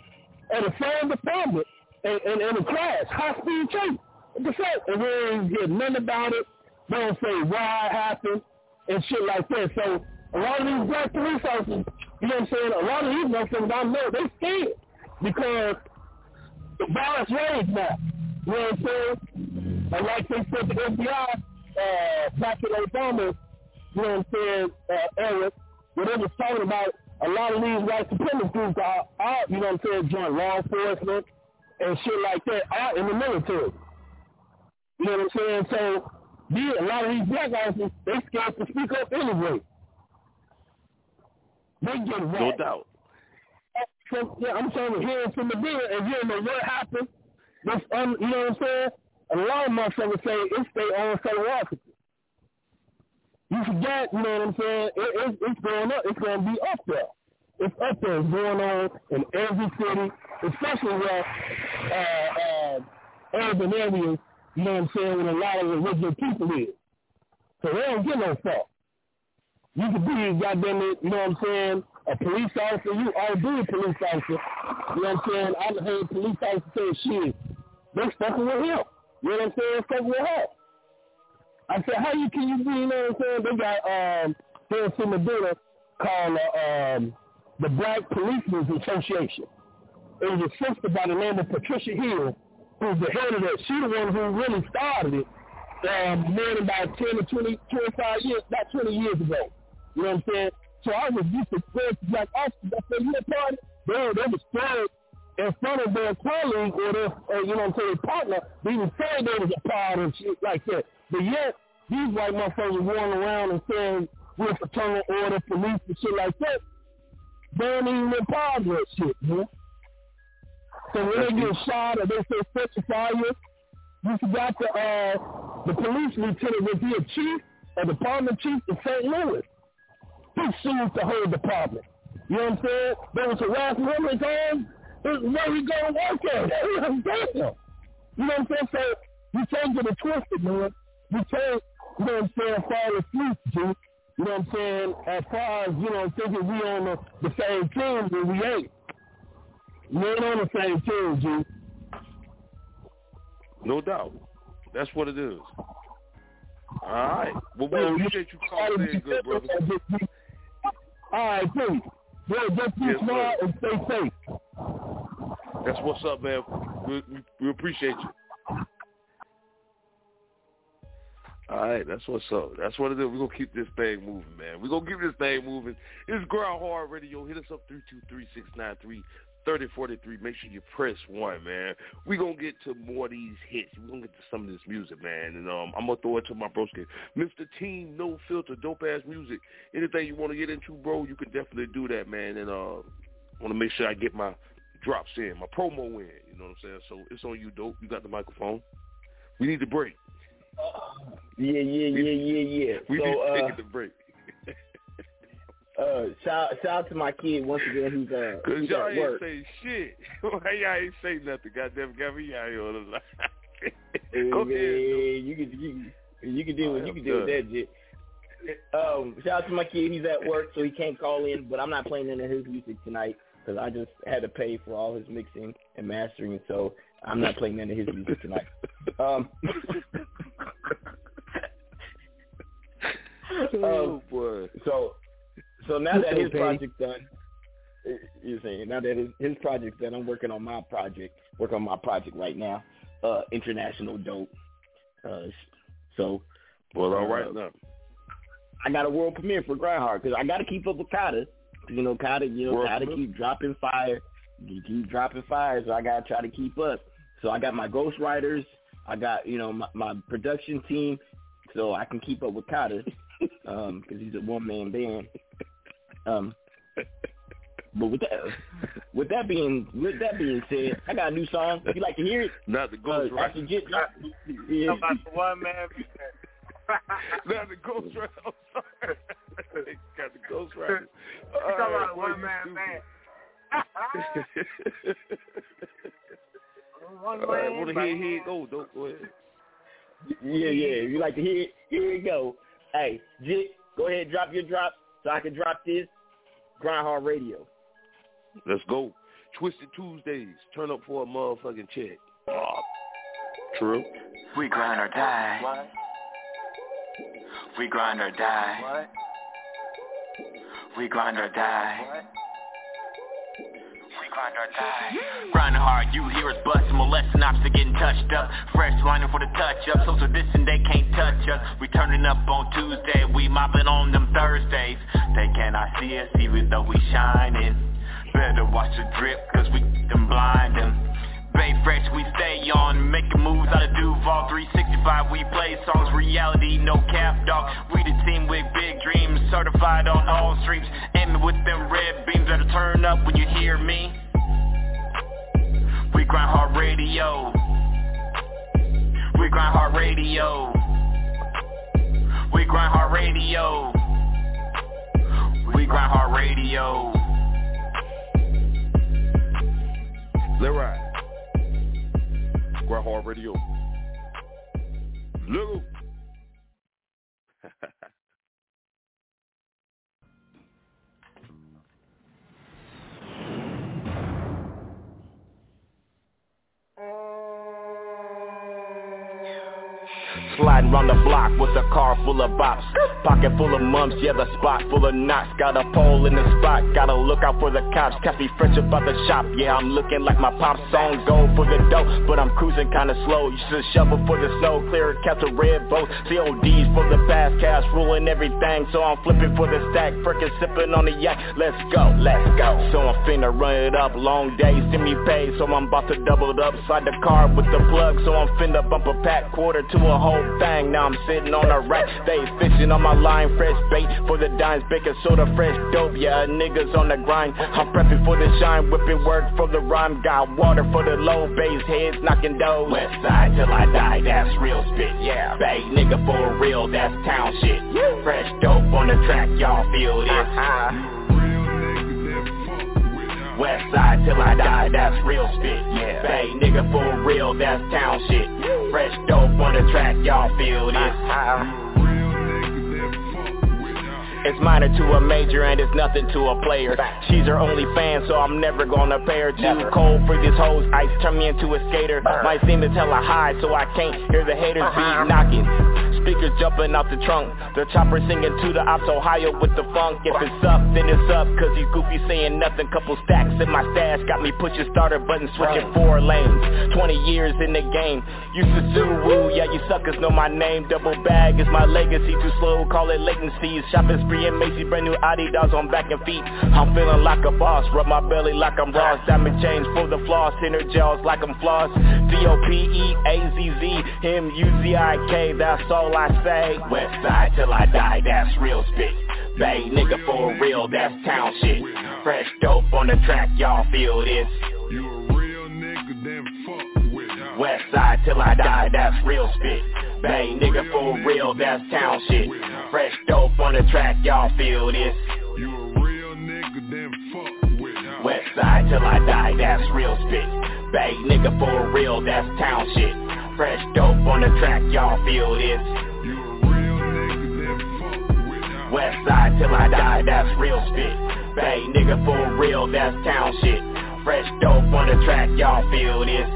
at a same department in, in, in a class, high speed chase. What the fuck? And we ain't get nothing about it. They don't say why it happened and shit like that. So a lot of these black police officers, you know what I'm saying, a lot of these motherfuckers I know, they scared because the violence rage now. You know what I'm saying? And like they said the FBI, uh, back in Obama, you know what I'm saying, uh, Eric, when they was talking about a lot of these white supremacist groups are, are, you know what I'm saying, joint law enforcement and shit like that are in the military. You know what I'm saying? So, yeah, a lot of these black officers, they scared to speak up anyway. They get whacked. No doubt. So, yeah, I'm saying we're hearing from the deal, and you don't know what happened. This, um, you know what I'm saying? A lot of motherfuckers say it's their own fellow officer. You forget, you know what I'm saying? It, it, it's going up. It's going to be up there. It's up there. It's going on in every city, especially where uh, uh, urban areas, you know what I'm saying, with a lot of original people is. So they don't get no fuck. You could be, goddamn it, you know what I'm saying, a police officer, you all be a police officer. You know what I'm saying? I've heard police officers say shit. They fucking with him. You know what I'm saying? Fucking with her. I said, how you can you be, you know what I'm saying? They got um here in Medina called uh, um the Black Policemen's Association. It was a sister by the name of Patricia Hill, who's the head of that. She the one who really started it. Um, more than about 10 or 20, 25 years, about 20 years ago. You know what I'm saying? So I was used to to black officers. I said, you party? They, they were spread in front of their colleague or their, uh, you know what I'm saying, partner. They even say they was a part and shit like that. But yet, these white motherfuckers running around and saying we're fraternal order, police and shit like that. They ain't even in part of that shit, man. So when they get shot or they say set the fire, you forgot the uh the police lieutenant was he a chief, a department chief in St. Louis. He sued the whole department. You know what I'm saying? There was harassment on his own. Where he to work at? You know what I'm saying? So you can't get it twisted, man. You can't, you know what I'm saying, fall asleep, G. You know what I'm saying? As far as, you know, thinking we on the, the same team, then we ain't. We ain't on the same team, G. No doubt. That's what it is. All right. Well, we appreciate you calling in, good brother. All right, please. Yeah, just be Yes, smart and stay safe. That's what's up, man. We, we, we appreciate you. All right, that's what's up. That's what it is. We're going to keep this thing moving, man. We're going to keep this thing moving. It's Grind Hard Radio. Hit us up 323-693-3043. Make sure you press one, man. We're going to get to more of these hits. We're going to get to some of this music, man. And um, I'm going to throw it to my broski. Mr. Team No Filter, Dopeazzmuzik. Anything you want to get into, bro, you can definitely do that, man. And uh, I want to make sure I get my drops in, my promo in. You know what I'm saying? So it's on you, dope. You got the microphone. We need to break. Yeah, yeah, yeah, yeah, yeah. We so, need to uh, take to break. Uh, shout, shout out to my kid once again who's uh, Cause who's y'all at ain't work. say shit. Why y'all ain't say nothing? Goddamn, me out here on the line. Go man, ahead. you can you, can- you can deal with you can deal with that shit. Um, shout out to my kid. He's at work, so he can't call in. But I'm not playing any of his music tonight because I just had to pay for all his mixing and mastering. So I'm not playing any of his music tonight. Um, Oh boy. so so now that his Okay. project's done, you're saying now that his, his project's done, I'm working on my project. Working on my project right now. Uh, international dope. Uh, so Well, all right uh, now. I got a world premiere for Grindhard because I got to keep up with Cata. 'Cause, You know, Cata, you know, World Cata premiere? keep dropping fire. He keep dropping fire, so I got to try to keep up. So I got my ghostwriters. I got, you know, my, my production team, so I can keep up with Cata um, because he's a one-man band. Um, but with that, with that being with that being said, I got a new song. If you like to hear it, Not the uh, ghost right. after Jit drop, yeah. About the one man. Not the ghost right. I'm sorry. got the ghost right. You talking about a one man band. One All right, man want to band. hear here it go, dope. Go ahead. Yeah, yeah. If you like to hear it, here we go. Hey, Jit, go ahead, drop your drop so I can drop this. Grind Hard Radio. Let's go. Twisted Tuesdays. Turn up for a motherfucking check. Oh, true. We grind or die. We grind or die. We grind or die. We grind or die. Grinding hard, you hear us busting, molesting ops, they getting touched up. Fresh lining for the touch up, social distance, they can't touch us. We turning up on Tuesday, we mopping on them Thursdays. They cannot see us even though we shining. Better watch the drip, cause we them blind. Bay fresh, we stay on, making moves out of Duval 365, we play songs, reality, no cap, dog. We the team with big dreams, certified on all streams, aiming with them red beams that'll turn up when you hear me. We grind hard radio. We grind hard radio. We grind hard radio. We grind hard radio. Let Grind Hard Radio. Look. Sliding round the block with a car full of bops. Pocket full of mumps, yeah the spot full of knots. Got a pole in the spot, gotta look out for the cops. Catch me fresh about the shop, yeah I'm looking like my pop song. Go for the dough, but I'm cruising kinda slow. You should shovel for the snow, clear catch a red boat CODs for the fast cash, ruling everything. So I'm flipping for the stack, frickin' sipping on the yak. Let's go, let's go. So I'm finna run it up, long days, send me pay So I'm about to double it up, slide the car with the plug. So I'm finna bump a pack, quarter to a whole thing. Now I'm sitting on a rack, they fishing on my line. Fresh bait for the dimes, baking soda, fresh dope. Yeah, niggas on the grind. I'm prepping for the shine, whipping work for the rhyme. Got water for the low bass, heads knocking doors West side till I die, that's real spit, yeah Bay nigga for real, that's town shit. Fresh dope on the track, y'all feel this West side till I die, that's real spit, yeah Bay nigga for real, that's town shit Fresh dope on the track, y'all feel this It's minor to a major and it's nothing to a player. She's her only fan, so I'm never gonna pay her. Too cold for these hoes, ice turn me into a skater. Might seem to tell her high, so I can't hear the haters beat knocking. Speakers jumping out the trunk. The chopper singing to the ops Ohio with the funk. If it's up, then it's up Cause these goofies saying nothing. Couple stacks in my stash Got me pushing starter button Switching four lanes. 20 years in the game. Used to sue woo. Yeah, you suckers know my name. Double bag is my legacy. Too slow, call it latency. Shopping spree and Macy Brand new Adidas on back and feet. I'm feeling like a boss. Rub my belly like I'm Ross. Diamond chains for the floss. Inner jaws like I'm floss. D-O-P-E-A-Z-Z M-U-Z-I-K That's all I say. West side till I die, that's real spit. Bay nigga for real, that's town shit. Fresh dope on the track, y'all feel this. You a real nigga, then fuck with West side till I die, that's real spit. Bay nigga for real, that's town shit. Fresh dope on the track, y'all feel this. You a real nigga, then fuck with West side till I die, that's real spit. Bay nigga for real, that's town shit Fresh dope on the track, y'all feel this. West side till I die, that's real spit. Bay nigga for real, that's town shit. Fresh dope on the track, y'all feel this.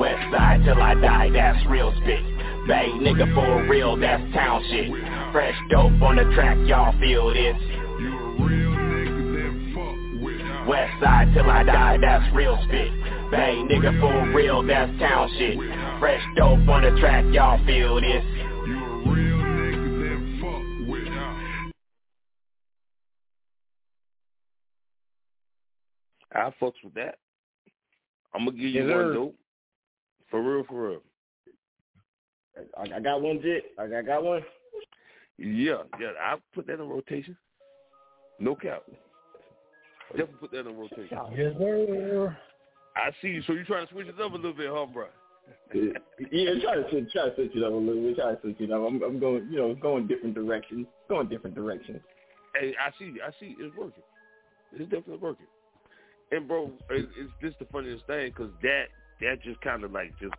West side till I die, that's real spit. Bay nigga for real, that's town shit. Fresh dope on the track, y'all feel this. West side till I die, that's real spit Bay nigga for real, that's town shit Fresh dope on the track, y'all feel this You're real nigga then fuck with out. I fucks with that. I'm gonna give you Yes, one dope. For real, for real. I, I got one, Jit. I got, got one. Yeah, yeah. I put that in rotation. No cap. Definitely put that in rotation. Yes, sir. I see. So you trying to switch it up a little bit, huh, bro? yeah, try to switch, try to switch it up a little bit. Try to switch it up. I'm, I'm going, you know, going different directions. Going different directions. Hey, I see. I see. It's working. It's definitely working. And bro, it, it's just the funniest thing because that that just kind of like just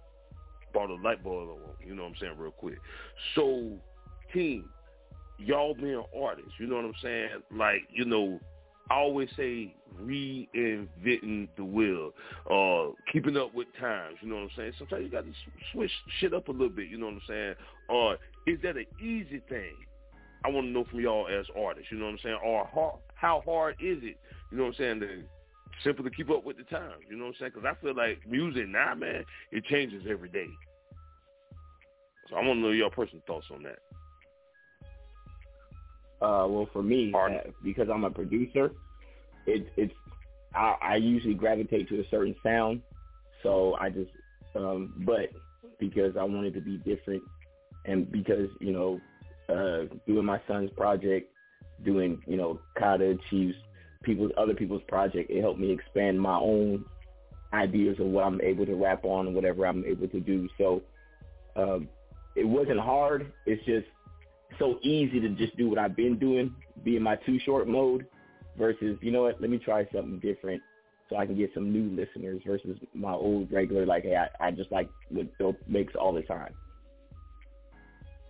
brought a light bulb on. You know what I'm saying? Real quick. So, team, y'all being artists. You know what I'm saying? Like, you know, I always say reinventing the wheel, uh, keeping up with times. You know what I'm saying? Sometimes you got to switch shit up a little bit. You know what I'm saying? Or is that an easy thing? I want to know from y'all as artists. You know what I'm saying? Or how, how hard is it? You know what I'm saying? To simply to keep up with the times. You know what I'm saying? Because I feel like music now, man, it changes every day. So I want to know your personal thoughts on that. Uh, well, for me, uh, because I'm a producer, it, it's I, I usually gravitate to a certain sound. So I just, um, but because I wanted to be different, and because you know, uh, doing my son's project, doing you know, Cata Chiefs, people's other people's project, it helped me expand my own ideas of what I'm able to rap on and whatever I'm able to do. So um, it wasn't hard. It's just so easy to just do what I've been doing, be in my too short mode, versus you know what, let me try something different so I can get some new listeners versus my old regular like, hey, I, I just like what dope makes all the time.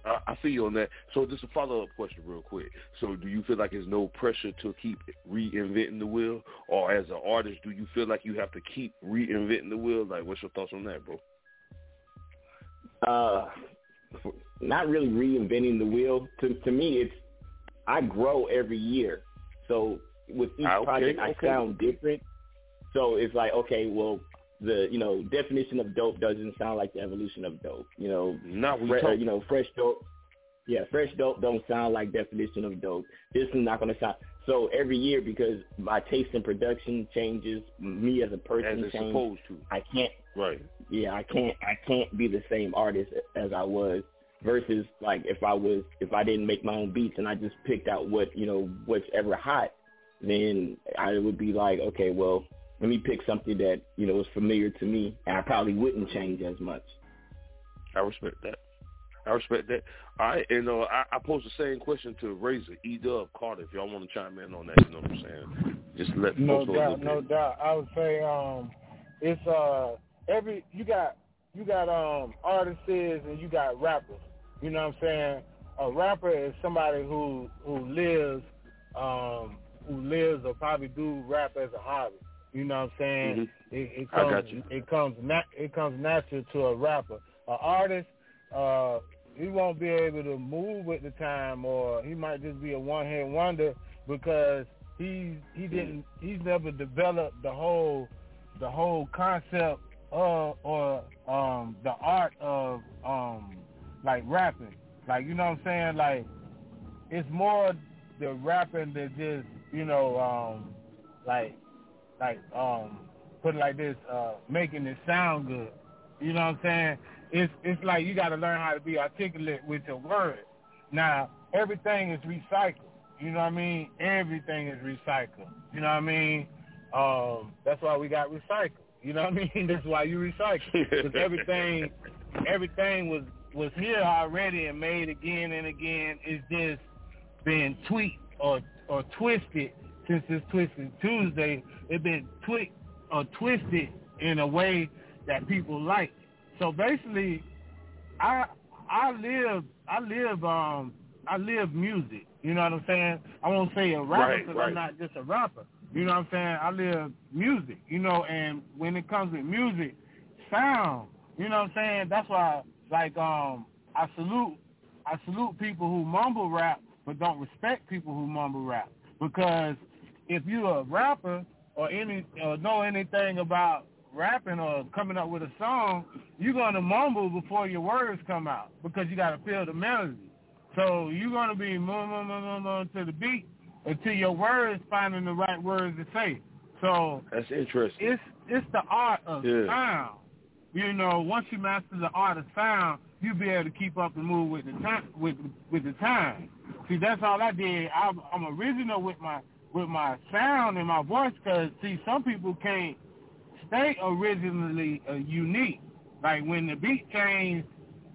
I, I feel you on that. So just a follow up question, real quick. So do you feel like there's no pressure to keep reinventing the wheel, or as an artist, do you feel like you have to keep reinventing the wheel? Like, what's your thoughts on that, bro? Uh, not really reinventing the wheel. To to me, it's I grow every year. So with each Ah, okay, project, I okay. sound different. So it's like, okay, well, the you know definition of dope doesn't sound like the evolution of dope. You know, Not fre- talk- you know, fresh dope. Yeah, fresh dope don't sound like definition of dope. This is not going to sound. So every year, because my taste in production changes, me as a person As it's changes. supposed to. I can't. Right. Yeah, I can't. I can't be the same artist as I was. Versus like if I was, if I didn't make my own beats and I just picked out what you know what's ever hot, then I would be like, okay, well, let me pick something that you know is familiar to me, and I probably wouldn't change as much. I respect that. I respect that. All right, and uh, I, I posed the same question to Razor, E Dub, Cata. If y'all want to chime in on that, you know what I'm saying. Just let No folks know doubt, no bit. doubt. I would say um, it's uh every you got you got um artists and you got rappers. You know what I'm saying? a rapper is somebody who who lives um who lives or probably do rap as a hobby. You know what I'm saying? Mm-hmm. It, it I comes got you. it comes nat- it comes natural to a rapper. An artist, uh, he won't be able to move with the time, or he might just be a one hit wonder because he he didn't he's never developed the whole the whole concept of or um the art of um like rapping. Like you know what I'm saying? Like it's more the rapping that just you know um like like um put it like this uh making it sound good. You know what I'm saying? It's it's like you got to learn how to be articulate with your words. Now everything is recycled. You know what I mean? Everything is recycled. You know what I mean? Um, that's why we got recycled. You know what I mean? That's why you recycle. Because everything, everything was was here already and made again and again. It's just been tweaked or or twisted since this Twisted Tuesday. It's been tweaked or twisted in a way that people like. So basically, I I live I live um I live music. You know what I'm saying? I won't say a rapper Right, because right. I'm not just a rapper. You know what I'm saying? I live music. You know, and when it comes with music, sound. You know what I'm saying? That's why, like, um, I salute I salute people who mumble rap, but don't respect people who mumble rap. Because if you're a rapper or any or know anything about rapping or coming up with a song, you're gonna mumble before your words come out because you gotta feel the melody. So you're gonna be mum mum mum mum mum to the beat until your words finding the right words to say. So That's interesting. it's it's the art of Yeah. sound. You know, once you master the art of sound, you'll be able to keep up and move with the time. With with the time. See, that's all I did. I'm, I'm original with my with my sound and my voice because see, some people can't stay originally uh, unique. Like when the beat changed,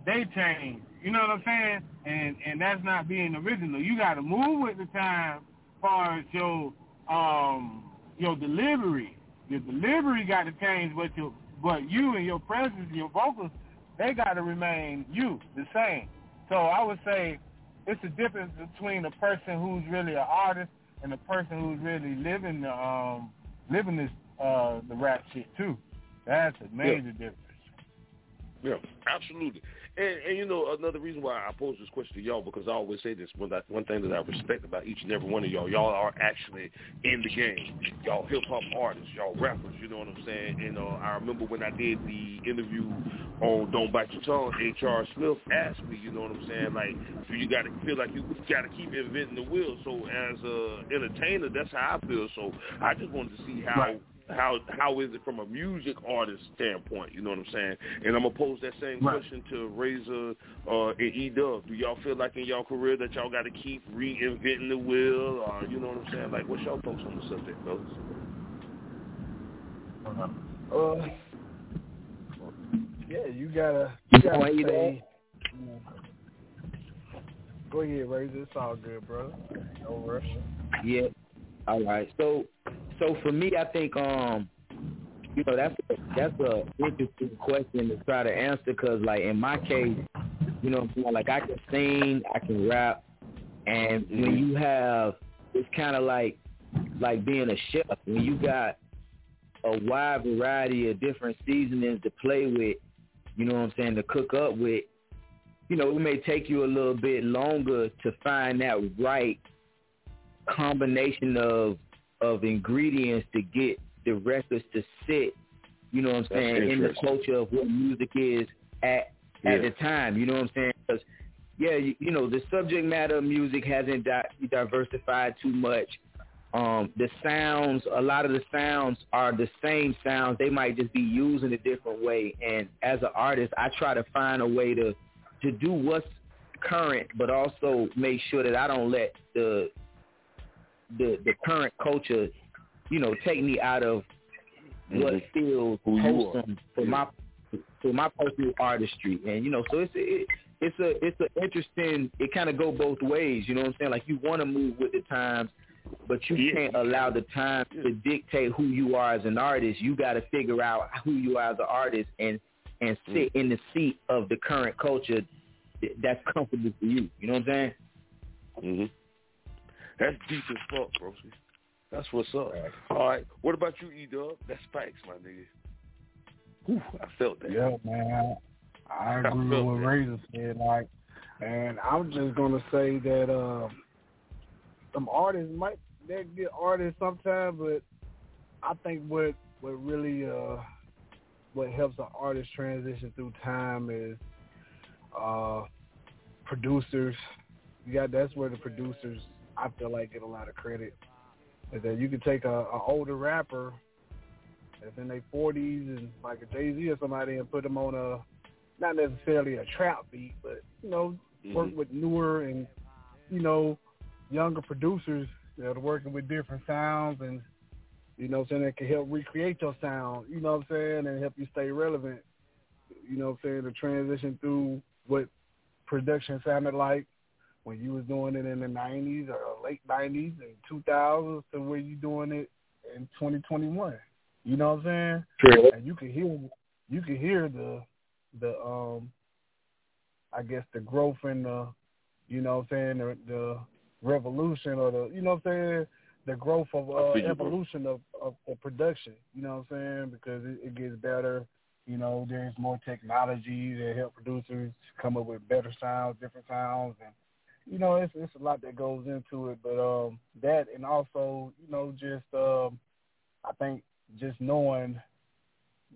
they change. You know what I'm saying? And and that's not being original. You got to move with the time, far as your um your delivery. Your delivery got to change, but your but you and your presence, your vocals, they got to remain you, the same. So I would say it's the difference between a person who's really an artist and a person who's really living the um living this uh the rap shit too. That's a major difference. Yeah, absolutely. And and you know another reason why I pose this question to y'all because I always say this one that one thing that I respect about each and every one of y'all y'all are actually in the game. Y'all hip hop artists, y'all rappers. You know what I'm saying? And uh, I remember when I did the interview on Don't Bite Your Tongue, H.R. Smith asked me. You know what I'm saying? Like, do you got to feel like you got to keep inventing the wheel? So as a entertainer, that's how I feel. So I just wanted to see how how how is it from a music artist standpoint? You know what I'm saying? And I'm gonna pose that same Right. question to Razor uh, and E Dub. Do y'all feel like in y'all career that y'all got to keep reinventing the wheel? Or you know what I'm saying? Like, what's y'all thoughts on the subject, fellas? Uh, yeah, you gotta you gotta Point say, Go ahead, Razor. It's all good, brother. No rush. Yeah. All right. So, so for me, I think um, you know, that's a, that's a interesting question to try to answer because, like in my case, you know, like I can sing, I can rap, and when you have, it's kind of like like being a chef when you got a wide variety of different seasonings to play with. You know what I'm saying? To cook up with. You know, it may take you a little bit longer to find that right combination of of ingredients to get the records to sit, you know what I'm saying, in the culture of what music is at at Yeah. the time. You know what I'm saying? 'Cause, yeah, you, you know the subject matter of music hasn't di- diversified too much. Um, the sounds, a lot of the sounds are the same sounds. They might just be used in a different way. And as an artist, I try to find a way to to do what's current, but also make sure that I don't let the the the current culture, you know, take me out of what Mhm. feels Who wholesome for my for my personal artistry. And you know, so it's it, it's a it's an interesting. It kind of go both ways. You know what I'm saying? Like you want to move with the times, but you Yeah. can't allow the time to dictate who you are as an artist. You got to figure out who you are as an artist and and sit in the seat of the current culture that's comfortable for you. You know what I'm saying? That's deep as fuck, bro. That's what's up. All right. What about you, E Dub? That's facts, my nigga. Whew, I felt that. Yeah, man. I agree with what. Razor said. Like, and I'm just gonna say that um, some artists might they get artists sometimes, but I think what what really uh what helps an artist transition through time is uh producers. You got that's where the producers I feel like get a lot of credit. Is that you can take a, a older rapper that's in their forties and like a Jay Z or somebody and put them on a not necessarily a trap beat, but you know, work Mhm. with newer and you know, younger producers that are working with different sounds and you know what I'm saying, that can help recreate your sound, you know what I'm saying, and help you stay relevant. You know what I'm saying, to transition through what production sounded like when you was doing it in the nineties or late nineties and two thousands to where you doing it in twenty twenty one. You know what I'm saying? True. And you can hear you can hear the the um I guess the growth in the you know what I'm saying, the, the revolution or the you know what I'm saying, the growth of uh, feel you, bro. evolution of, of, of production. You know what I'm saying? Because it, it gets better. You know, there's more technology that help producers come up with better sounds, different sounds, and you know, it's it's a lot that goes into it. But um, that and also, you know, just um, I think just knowing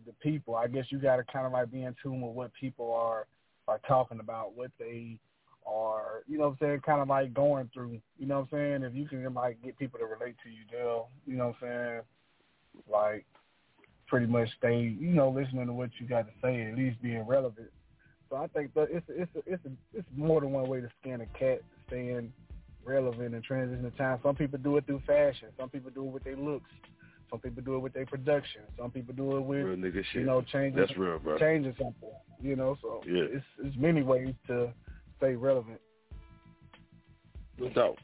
the people. I guess you got to kind of like be in tune with what people are are talking about, what they are, you know what I'm saying, kind of like going through. You know what I'm saying? If you can like get people to relate to you, they'll, you know what I'm saying, like pretty much stay, you know, listening to what you got to say, at least being relevant. So I think that it's it's it's it's more than one way to skin a cat, staying relevant and transition to time. Some people do it through fashion. Some people do it with their looks. Some people do it with their production. Some people do it with Real nigga shit. you know changing That's real, bro. changing something. You know, so Yeah. it's it's many ways to stay relevant. No doubt.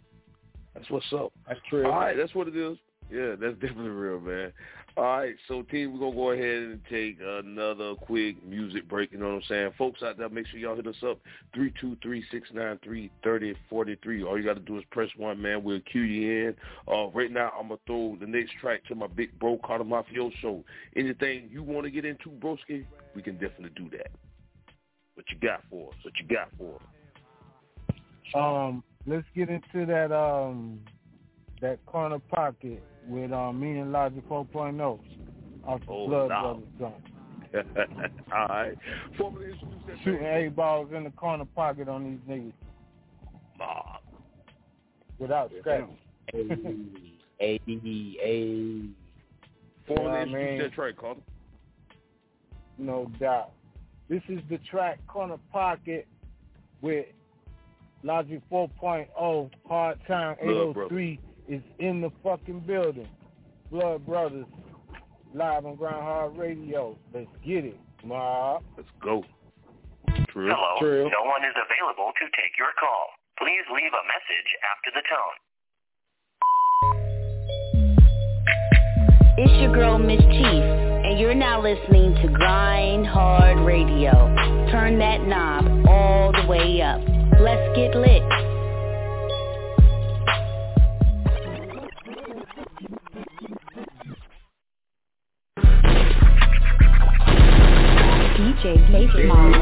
That's what's up. That's true. All right, that's what it is. Yeah, that's definitely real, man. All right, so team, we're gonna go ahead and take another quick music break. You know what I'm saying, folks out there, make sure y'all hit us up three two three six nine three thirty forty three. All you got to do is press one, man. We'll cue you in. Uh, right now, I'm gonna throw the next track to my big bro, Cata Mafioso. Anything you want to get into, broski, we can definitely do that. What you got for us? What you got for us? Um, let's get into that um that corner pocket with uh, me and Logic 4.0 off the Oh, Blood no. Brothers joint. All right. Formally introduce that Shooting eight balls in the corner pocket on these niggas Mob. without scratching. A A A. Formally Yeah, introduce man. that track, Cata. No doubt. This is the track Corner Pocket with Logic 4.0 Hard Time Blood 803 is in the fucking building. Blood Brothers live on Grind Hard Radio. Let's get it, ma. Let's go. True. Hello. True. No one is available to take your call. Please leave a message after the tone. It's your girl Miss Chief, and you're now listening to Grind Hard Radio. Turn that knob all the way up. Let's get lit. Mom.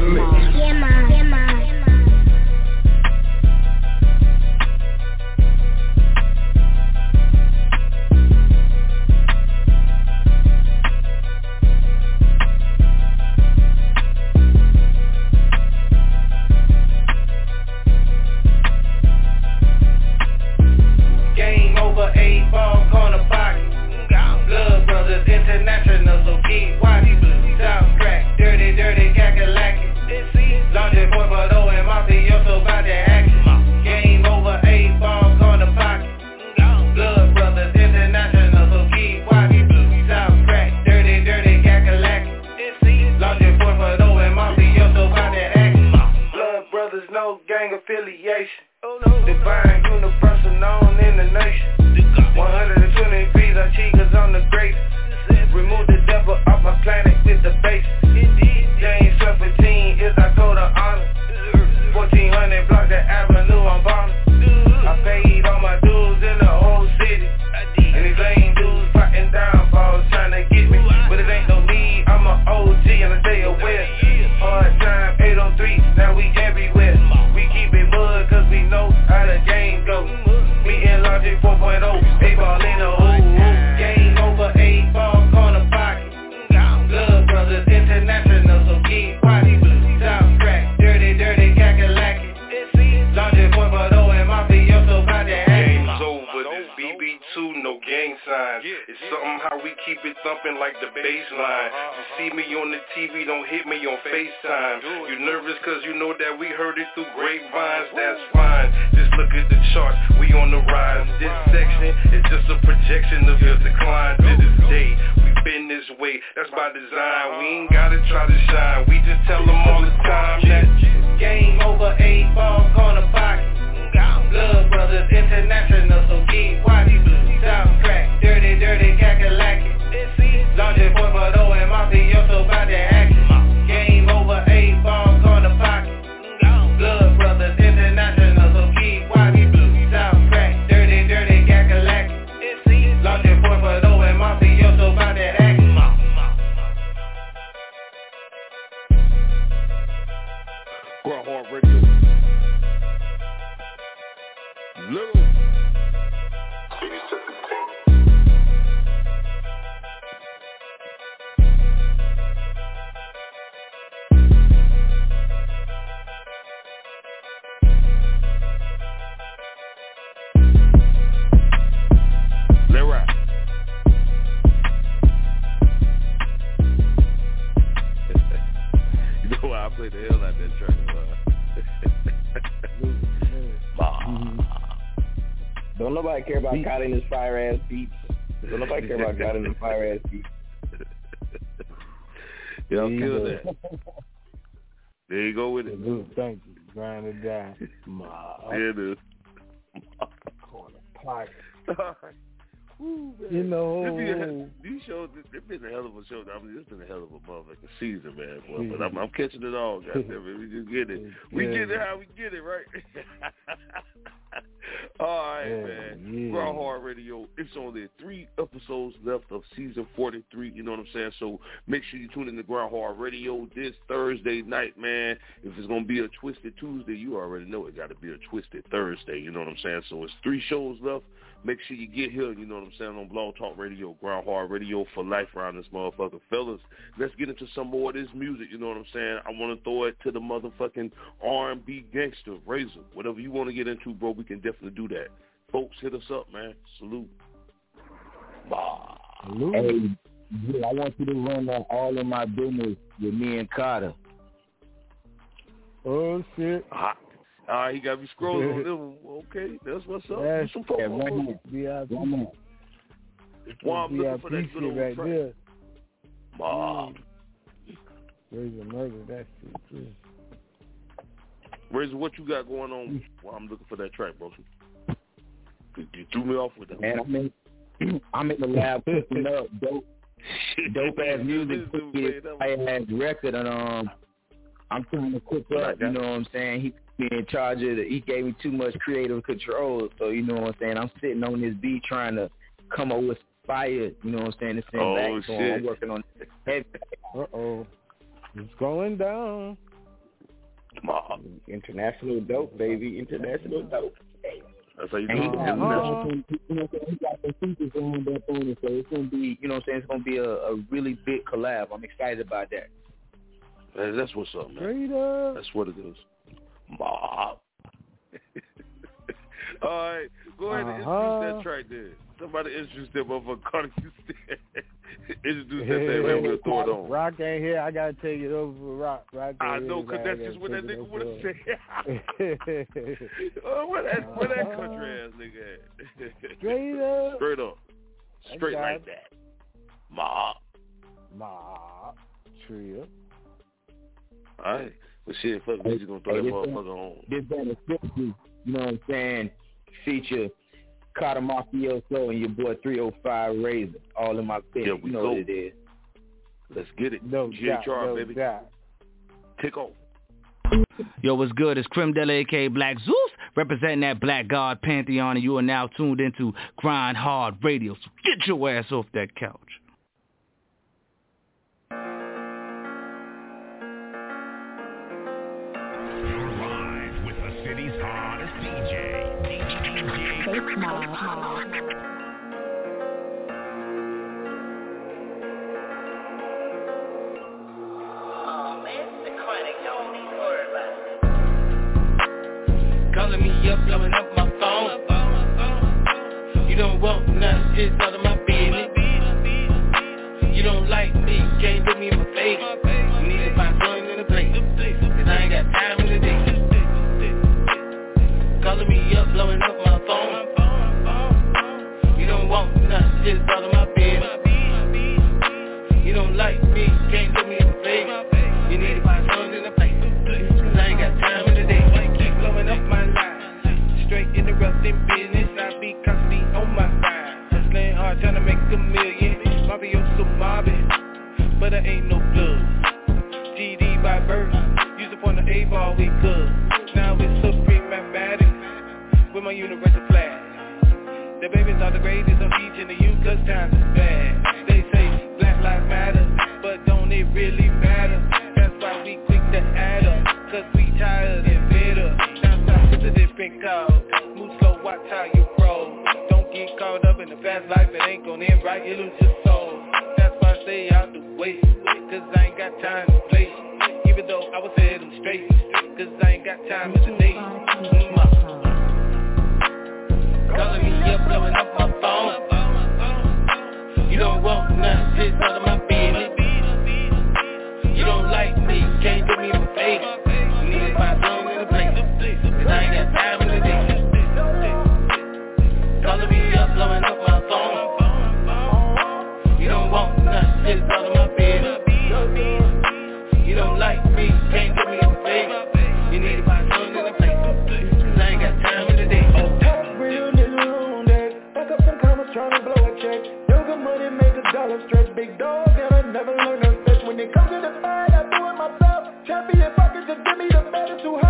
Nobody care about God in his fire ass beats. Don't nobody care about God in his fire ass beats. Y'all kill that. There you go with it. Thank you. Grind or die. Ma. There it is. Pocket. Ooh, man. You know. A, these shows, it's been a hell of a show. I mean, it's been a hell of a motherfucking season, man. Boy. But I'm, I'm catching it all, goddamn it. We just get it. We Yeah. get it how we get it, right? all right, Yeah, man. yeah. Raw Hard Radio. It's only three episodes left of season 43. You know what I'm saying? So make sure you tune in to Grind Hard Radio this Thursday night, man. If it's going to be a Twisted Tuesday, you already know it got to be a Twisted Thursday. You know what I'm saying? So it's three shows left. Make sure you get here, you know what I'm saying, on Blog Talk Radio, Grind Hard Radio for life around this motherfucker. Fellas, let's get into some more of this music, you know what I'm saying? I want to throw it to the motherfucking R&B gangster, Razor. Whatever you want to get into, bro, we can definitely do that. Folks, hit us up, man. Salute. Hey, yeah, I want you to run that all in my business with me and Cata. Oh shit. All right, he got me scrolling on them. Okay, that's what's up. Do That's some promo. VIP. While I'm looking for that good old right track. there. Ma. Razor murder that shit too. Razor, what you got going on while I'm looking for that track, bro? You you threw me off with that. Man, I'm in, I'm in the lab cooking up dope, dope ass music, cooking fire ass record, and um, I'm trying to cook up. You know what I'm saying? He put me in charge of it. He gave me too much creative control, so you know what I'm saying. I'm sitting on this beat trying to come up with fire. You know what I'm saying? To send Oh, back. So shit. I'm working on heavy. Uh oh. It's going down. Come on, International dope, baby. International dope. That's how you And he do got, it. you know, some, you know, he got some features lined up on it, so it's gonna be, you know, what I'm saying it's gonna be a, a really big collab. I'm excited about that. Man, That's what's up, man. Straight up. That's what it is. Ma. All right, go ahead and Uh-huh. introduce that track there. Somebody introduce that motherfucker. Cata, you introduce that thing, man. We'll throw it on. Rock ain't here. I gotta take it over for Rock. Rock ain't I know, cause that's just what that nigga would have said. oh, where that, where that country ass nigga at? Straight up. Straight up. Straight like it. that. Ma. Ma. Trio. All right. But shit, fuck, we just gonna throw that Hey, this motherfucker on. This better fifty, you know what I'm saying? Feature Cata Mafioso and your boy 305 Razor, all in my pit. Here we you know go. what it is. Let's get it. No doubt, GHR, no baby. doubt. Take off. Yo, what's good? It's Crim Della, aka Black Zeus, representing that Black God Pantheon, and you are now tuned into Grind Hard Radio. So get your ass off that couch. Blowing Calling me up, blowin' up my phone. Nothing, just all of my business. You don't like me, can't do me in the face. You need to find something in the place. Cause I ain't got time in the day. Keep blowing up my line. Straight interrupting business. I be constantly on my side. Hustling hard, trying to make a million. Mafioso mobbing, but I ain't no blood. GD by birth, used up on the A-ball we good. Now it's supreme mathematics with my universal flag. The babies are the greatest of each and the you cause times is bad. They say black lives matter, but don't it really matter? That's why we quick to add up, cause we tired and bitter. Now stop with the different call. Move slow, watch how you roll. Don't get caught up in the fast life, it ain't gon' end right, you lose your soul. That's why I stay out the way, cause I ain't got time to play. Even though I was head them straight, cause I ain't got time the day. Mm-hmm. Calling me up, blowing up my phone. You don't want nothing, just none of my business. You don't like me, can't do me my face. Need find something in the place, I ain't got time in the day. Calling me up, blowing up my phone. You don't want nothing, just all of my business. You don't like me, can't do Big dog and I never learn to fetch. When it comes to the fight, I do it myself. Champion buckets just give me the better. Too hot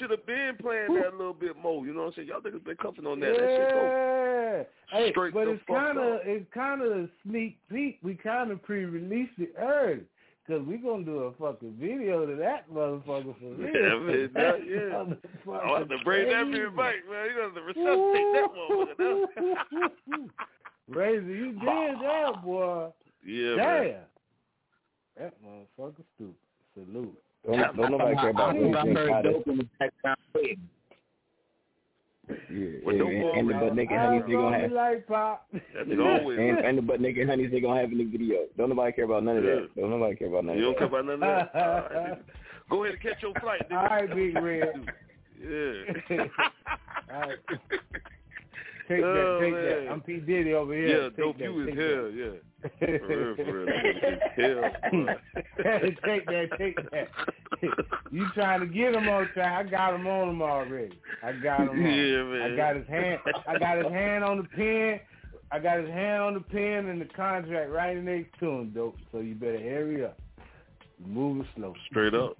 should have been playing that a little bit more. You know what I'm saying? Y'all niggas been cuffing on that. That shit go. Yeah. Hey, straight but it's kind of it's kind of a sneak peek. We kind of pre-released it early because we gonna do a fucking video to that motherfucker for real. Yeah, man, that, yeah. Oh, I'll have to bring that crazy. man back, man. You have to resuscitate that motherfucker. Razor, you did that, boy. yeah, Damn. man. That motherfucker stupid. Salute. Don't, don't nobody care about I Razor heard and Friday. dope in the background. Yeah, What yeah, and, and the butt naked honeys they gonna have. like pop. Always. And, and the butt naked honeys they gonna have in the video. Don't nobody care about none of that. Don't nobody care about none You of don't that. care about none of that? All right. Go ahead and catch your flight. All right, Big Red. Yeah. All right. Take that, Oh, take man. that. I'm P. Diddy over here. Yeah, take dope that, you is hell, yeah. For real, for real. That hell, take that, take that. you trying to get him on time? I got him on him already. I got him on. Yeah, man. I got his hand. I got his hand on the pen. I got his hand on the pen and the contract right next to him, dope. So you better hurry up. Moving slow. Straight up.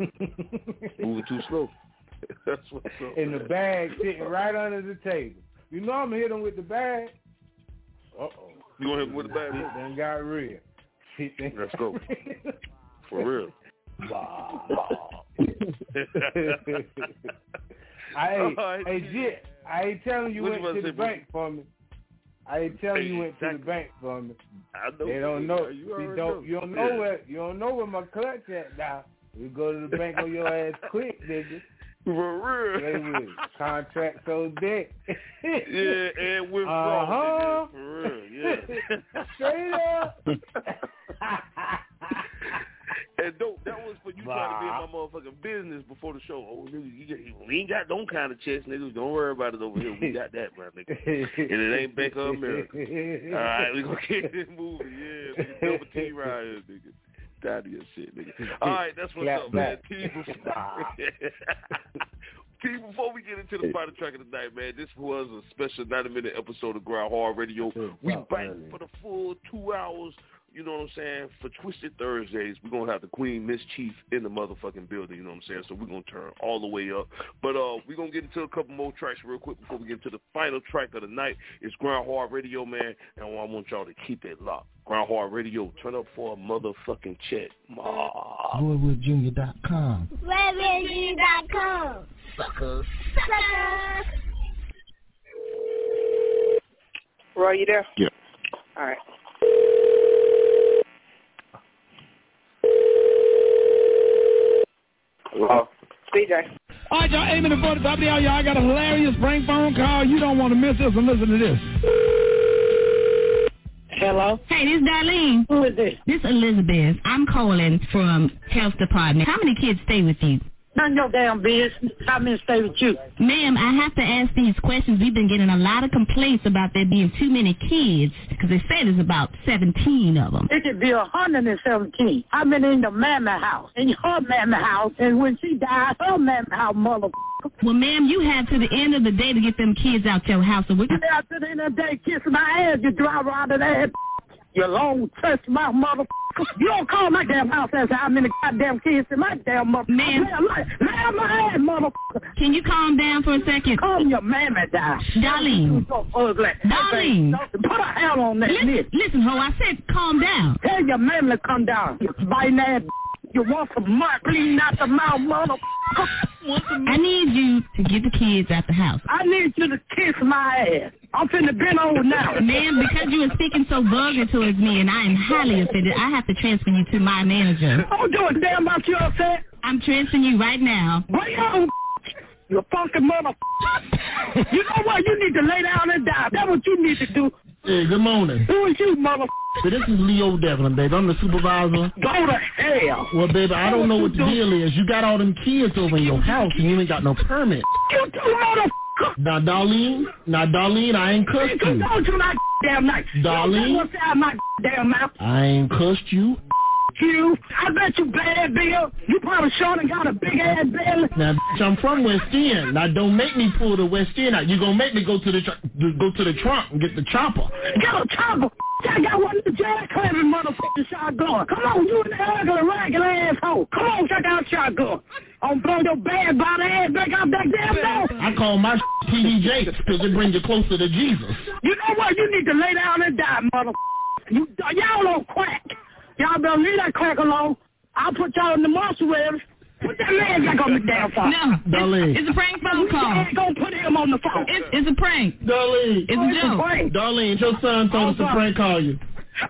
Moving too slow. That's what's up. In the bag sitting right under the table. You know I'm gonna hit him with the bag. Uh oh. You gonna hit him with the bag? Done got real. Let's go. For real. I ain't, Alright. hey, Jit, I ain't telling you What went to the bank for me. I ain't telling you went to the bank for me. I know. They don't know. You You don't. know. You don't know Yeah. where. You don't know where my clutch at now. You go to the bank on your ass quick, nigga. For real. They with contract so big. Yeah, and withdraw. Uh-huh. nigga. For real, yeah. Straight up. And dope, that was for you trying to be in my motherfucking business before the show. Oh, nigga, you get, we ain't got no kind of checks, niggas. Don't worry about it over here. We got that, my nigga. And it ain't Bank of America. All right, we gonna keep this moving. Yeah, nigga, double T right here, nigga. Tired of your shit, nigga. All right, that's what's up, man. T before, T, before we get into the final track of the night, man, this was a special 90-minute episode of Grind Hard Radio. We back for the full two hours. You know what I'm saying? For Twisted Thursdays, we're gonna have the Queen Miss Chief in the motherfucking building, you know what I'm saying? So we're gonna turn all the way up. But uh we're gonna get into a couple more tracks real quick before we get into the final track of the night. It's Grind Hard Radio, man, and I want y'all to keep it locked. Grind Hard Radio, turn up for a motherfucking check. Ma. RoyWoodJr.com. RedRedG.com. Suckers. Suckers. Roy, you there? Yeah. All right. Hello. CJ. All right, y'all aiming to 45 the hour. Y'all got a hilarious prank phone call. You don't want to miss this and listen to this. Hello? Hey, this is Darlene. Who is this? This is Elizabeth. I'm calling from health department. How many kids stay with you? None of your damn business. How many stay with you? Ma'am, I have to ask these questions. We've been getting a lot of complaints about there being too many kids because they said there's about 17 of them. It could be a hundred and seventeen. I've been in the mammy house, in her mammy house, and when she died, her mammy house, mother. Well, ma'am, you have to the end of the day to get them kids out your house. So we can... After the end of the day, kiss my ass, you drive out of that. You long touch my mother. You don't call my damn house and say how many goddamn kids in my damn mother. Ma'am. Lay my ass, mother. Can you calm down for a second? Calm your mammy down. Darlene. So ugly. Darlene. Put a hell on that Listen, list. listen, ho, I said calm down. Tell your mammy to come down. You biting ass. You want some mud clean out the mouth, mother. I need you to get the kids out the house. I need you to kiss my ass. I'm finna bend over now. Ma'am, because you are speaking so vulgar towards me and I am highly offended, I have to transfer you to my manager. I Don't do a damn about you upset. I'm transferring you right now. Bring on, you fucking mother. you know what? You need to lay down and die. That's what you need to do. Hey, good morning. Who is you, mother? So this is Leo Devlin, baby. I'm the supervisor. Go to hell. Well, baby, I don't know what the deal is. You got all them kids over in your house and you ain't got no permit. You two mother. Now, Darlene, now, Darlene, I ain't cussed You you. don't do my damn night. Darlene? What's out my damn mouth? I ain't cussed you. You, I bet you bad, Bill. You probably short and got a big ass belly. Now, bitch, I'm from West End. Now, don't make me pull the West End out. You're gonna make me go to the tr- go to the trunk and get the chopper. Get a chopper. I got one of the jack clapping motherfucking shotgun. Come on, you in the ugly ragged asshole. Come on, check out shotgun. I'm blow your bad body ass back out that damn door. I call my TD Jakes because it brings you closer to Jesus. You know what? You need to lay down and die, mother. You, y'all on crack. Y'all better leave that crack alone. I'll put y'all in the mortuary. Put that man back on the damn phone. No, Darlene. it's a prank phone You call. ain't gonna put him on the phone. It's, it's a prank. Darlene. It's a joke. prank. Darlene, your son told us to oh, prank call you.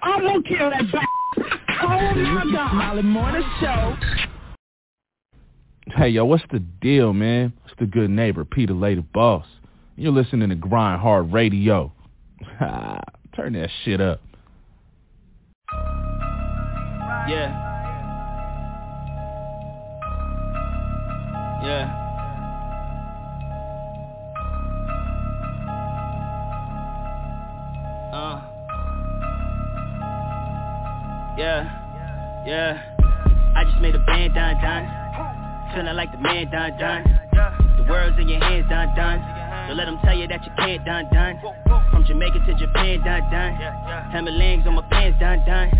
I'm gonna kill that back. Oh my God. Molly Morning Show. Hey, yo, what's the deal, man? It's the good neighbor, Peter Lady Boss. You're listening to Grind Hard Radio. Turn that shit up. Yeah. Yeah. Uh. Yeah. Yeah. I just made a band done done. Feeling like the man done done. The world's in your hands done done. Don't let them tell you that you can't done done. From Jamaica to Japan done done. Himalayan's on my pants done done.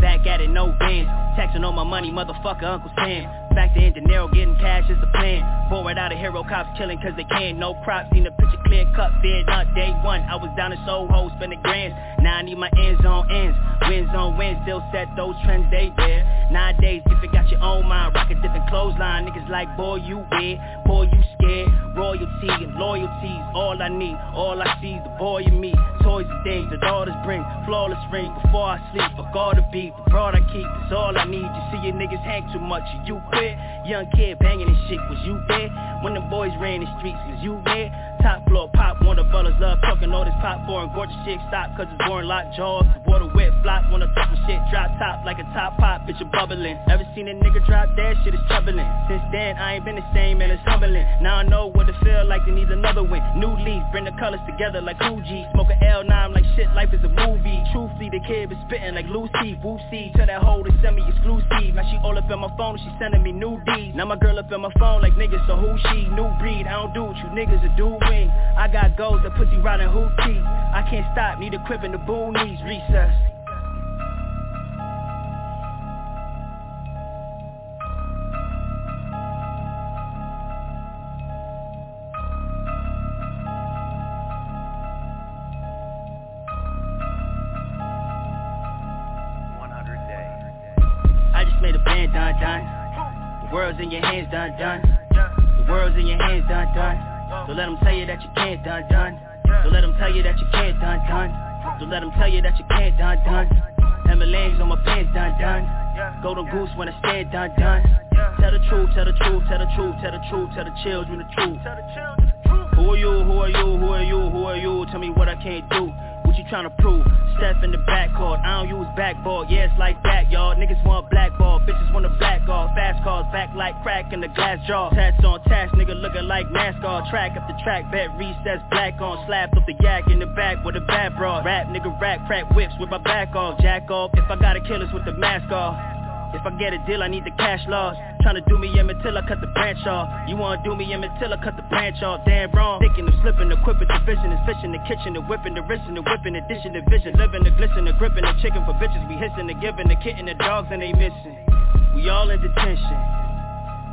Back at it, no bands. Taxing on my money, motherfucker, Uncle Sam. In De Niro getting cash is the plan. Born without a hero, cops killing cause they can. No props, seen the picture clear cut, feared not day one. I was down in Soho, spending grands. Now I need my ends on ends. Wins on wins, still set those trends they there. Nowadays, if you got your own mind, rock a different clothesline. Niggas like, boy, you weird, boy, you scared. Royalty and loyalties, all I need, all I see is the boy in me. Toys and things the daughters bring, flawless ring before I sleep. Fuck all the beef, the broad I keep is all I need. You see your niggas hang too much, you quit. Young kid banging and shit, was you there? When the boys ran the streets, was you there? Top floor pop, one of brothers love talking all this pop foreign gorgeous shit stop cause it's born locked jaws. Water wet flop, wanna talk my shit, drop top like a top pop, bitch a bubbling. Ever seen a nigga drop that shit is troubling. Since then I ain't been the same man, it's humbling. Now I know what it feel like to need another win. New leaf, bring the colors together like Fuji. Smoke a L9 like shit, life is a movie. Truthfully, the kid been spitting like Lucy. Whoopsie, tell that hoe to send me exclusive. Now she all up in my phone, she sending me new D's. Now my girl up in my phone like niggas, so who she? New breed, I don't do what you niggas are doing. I got goals that put you pussy riding hoochie. I can't stop, need a crib in the boonies, recess. I just made a band, done, done. The world's in your hands, done, done. The world's in your hands, done, done. Don't let them tell you that you can't, done, done. Don't let them tell you that you can't, done, done. Don't let them tell you that you can't, done, done. Emmylines on my pants, done, done. Golden goose when I stand, done, done. Tell the truth, tell the truth, tell the truth, tell the truth, tell the children the truth. Who are you, who are you, who are you, who are you? Tell me what I can't do. What you tryna prove? Step in the backcourt, I don't use backboard, yeah it's like that y'all. Niggas want blackball, bitches want a black off. Fast cars back like crack in the glass jaw Tats on tats, nigga looking like NASCAR. Track up the track, bet recess black on. Slapped up the yak in the back with a bad broad Rap nigga rap, crack whips with my back off. Jack off, if I gotta kill us with the mask off if I get a deal, I need the cash loss. Tryna do me in until I cut the branch off. You wanna do me in until I cut the branch off. Damn wrong. Thinking of slipping, equipping, the vision is fishing, the kitchen, the whipping, the wristing, the whipping, the dishing, the vision, living, the glisten, the gripping, the chicken for bitches. We hissing, the giving, the kitten, the dogs, and they missing. We all in detention.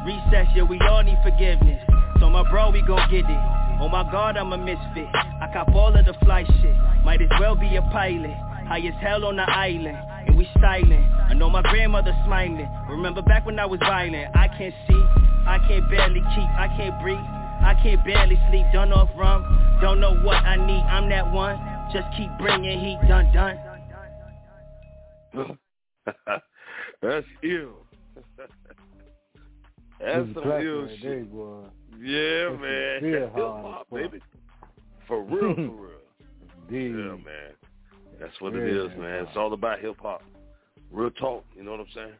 Recess, yeah, we all need forgiveness. So my bro, we gon' get it. Oh my god, I'm a misfit. I cop all of the flight shit. Might as well be a pilot. High as hell on the island, and we styling. I know my grandmother smiling. Remember back when I was violent. I can't see, I can't barely keep, I can't breathe. I can't barely sleep, done off rum. Don't know what I need, I'm that one. Just keep bringing heat, done, done. That's ill. That's This some clap ill right shit. there, boy. Yeah, This man. real Hip hard, baby. For real, for real. Indeed. Yeah, man. That's what it is, man. It's all about hip hop. Real talk, you know what I'm saying?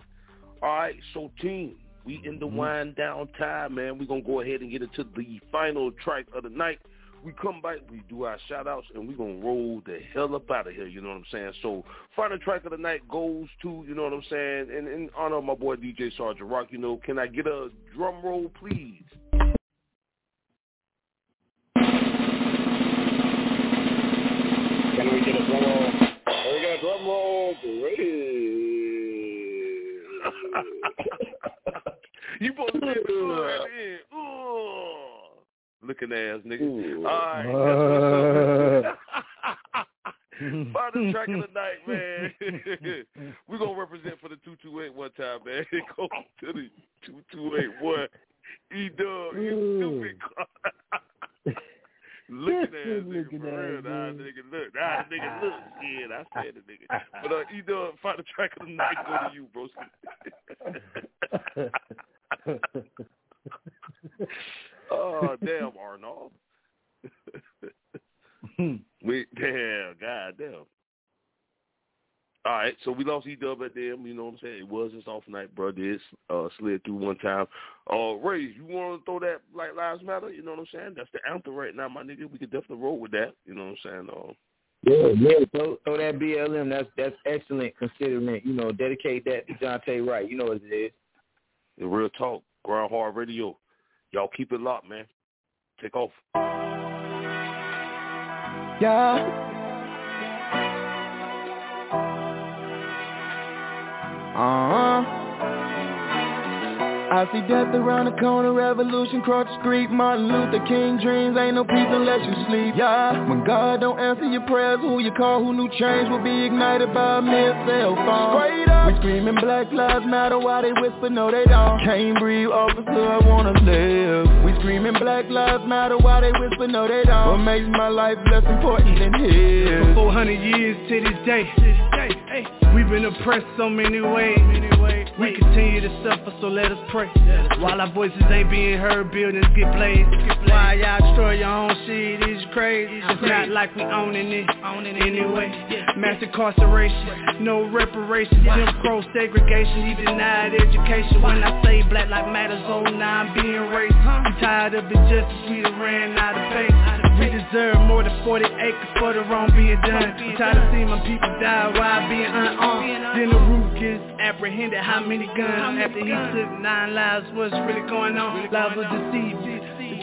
All right, so team, we in the Mm-hmm. wind down time, man. We're gonna go ahead and get into the final track of the night. We come back, we do our shout outs, and we're gonna roll the hell up out of here, you know what I'm saying? So final track of the night goes to, you know what I'm saying, and in honor of my boy DJ Sergeant Rock, you know, can I get a drum roll please? you supposed to say it before at the end. Ooh. Looking ass nigga. All right, that's what's up. Final track of the night, man. We're going to represent for the 228 one time, man. Go to the 228 one. E-Dub, you stupid. Looking ass nigga, for real. Nah, nigga, look. Nah, nigga, look. Yeah, I said it, nigga. But uh, E-Dub, final track of the night go to you, bro. oh, damn, Arnold. we damn, god damn. All right, so we lost E Dub at them. You know what I'm saying? It was his off night, bro. This uh, slid through one time. Uh, Ray, you want to throw that like lives matter? You know what I'm saying? That's the anthem right now, my nigga. We could definitely roll with that. You know what I'm saying? Uh, Yeah, yeah. Throw, that BLM. That's that's excellent. Considering you know, dedicate that to Daunte Wright. You know what it is. Real talk, Grind Hard Radio. Y'all keep it locked, man. Take off. Yeah. Uh-huh. I see death around the corner, revolution cross the street. Martin Luther King dreams, ain't no peace unless you sleep. Yeah, when God don't answer your prayers, who you call, who knew change will be ignited by a mere cell phone. Straight up, we screaming black lives matter while they whisper no they don't. Can't breathe, officer, I wanna live. We screaming black lives matter while they whisper no they don't. What makes my life less important than his? For 400 years to this day. We've been oppressed so many ways We continue to suffer so let us pray. While our voices ain't being heard buildings get blazed Why y'all destroy your own shit is crazy. It's not like we owning it anyway. Mass incarceration, no reparations. Jim Crow segregation, he denied education. When I say black life matters, oh I'm being racist I'm tired of injustice, we done ran out of pace We deserve more than 40 acres for the wrong being done. I'm tired of seeing my people die while being unarmed. Then the root gets apprehended, how many guns? After he took nine lives, what's really going on? Lives will deceive you the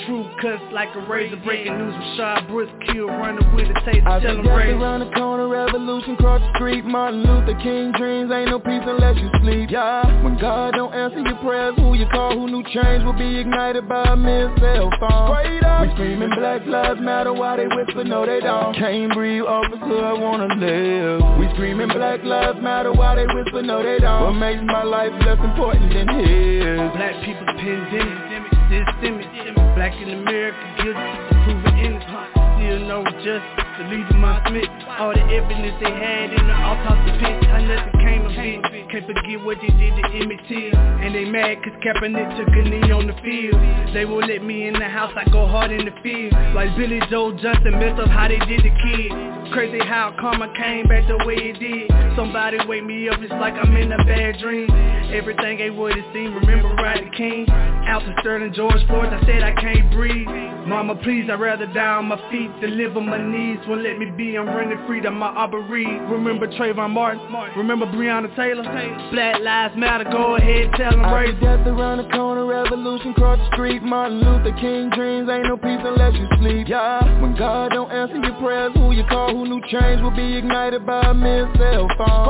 truth cuts like a razor breaking news Rayshard Brooks killed running with a taser I tell see him death raise around the corner, revolution cross the street. Martin Luther King dreams, ain't no peace unless you sleep. Yeah, when God don't answer your prayers, who you call, who knew change will be ignited by a mere cell phone Straight up, we screaming black lives matter Why they whisper no they don't. Can't breathe, officer, I wanna live. We screaming black lives matter Why they whisper no they don't. What makes my life less important than his? Black people's pandemic, systemic Black in America, guilty proven innocent Still no justice, leader must admit All the evidence they had in the autopsy pit How nothing came of it. Can't forget what they did to Emmett Till. And they mad cause Kaepernick took a knee on the field. They won't let me in the house, I go hard in the field. Like Billy Joe Johnson messed up how they did the kid Crazy how karma came back the way it did. Somebody wake me up, it's like I'm in a bad dream. Everything ain't what it seemed, remember Rodney King? Alton Sterling, George Floyd, I said I can't breathe. Mama please, I'd rather die on my feet than live on my knees. Won't let me be, I'm running free to my Aubrey Remember Trayvon Martin, remember Breonna Taylor? Black lives matter, go ahead, tell them see death around the corner, revolution cross the street. Martin Luther King dreams, ain't no peace unless you sleep. Yeah, when God don't answer your prayers, who you call, who knew change will be ignited by a mere cell phone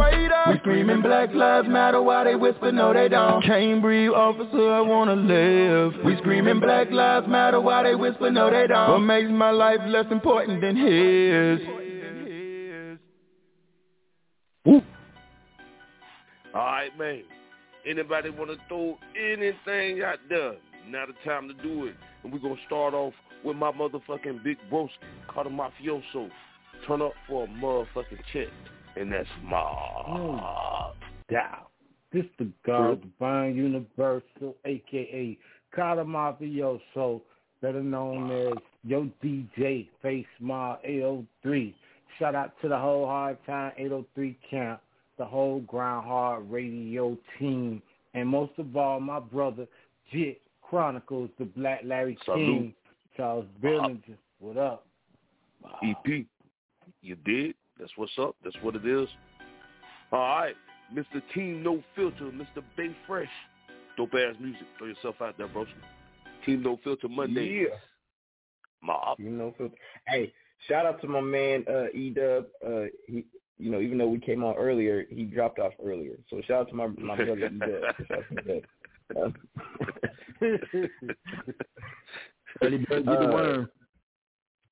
we screaming black lives matter while they whisper no they don't Can't breathe, officer, I wanna live We screaming black lives matter while they whisper no they don't What makes my life less important than his All right, man. Anybody want to throw anything out there? Now the time to do it. And we're going to start off with my motherfucking big broski, Cata Mafioso. Turn up for a motherfucking check. And that's my down. This the God Divine Universal, aka Cata Mafioso, better known as Yo DJ Face Smile 803. Shout out to the whole Hard Time 803 camp, the whole Grind Hard Radio team, and most of all my brother Jit Chronicles, the Black Larry Salute. King, Charles Billinger. What up? EP. You did? That's what's up. That's what it is. All right. Mr. Team No Filter, Mr. Bay Fresh. Dopeazzmuzik. Throw yourself out there, bro. Team No Filter Monday. Yeah. Mob. You know, filter. Hey, shout out to my man uh, E Dub. Uh, he, you know, even though we came on earlier, he dropped off earlier. So shout out to my my brother E Dub. Shout out to Dub. Early bird get the Uh,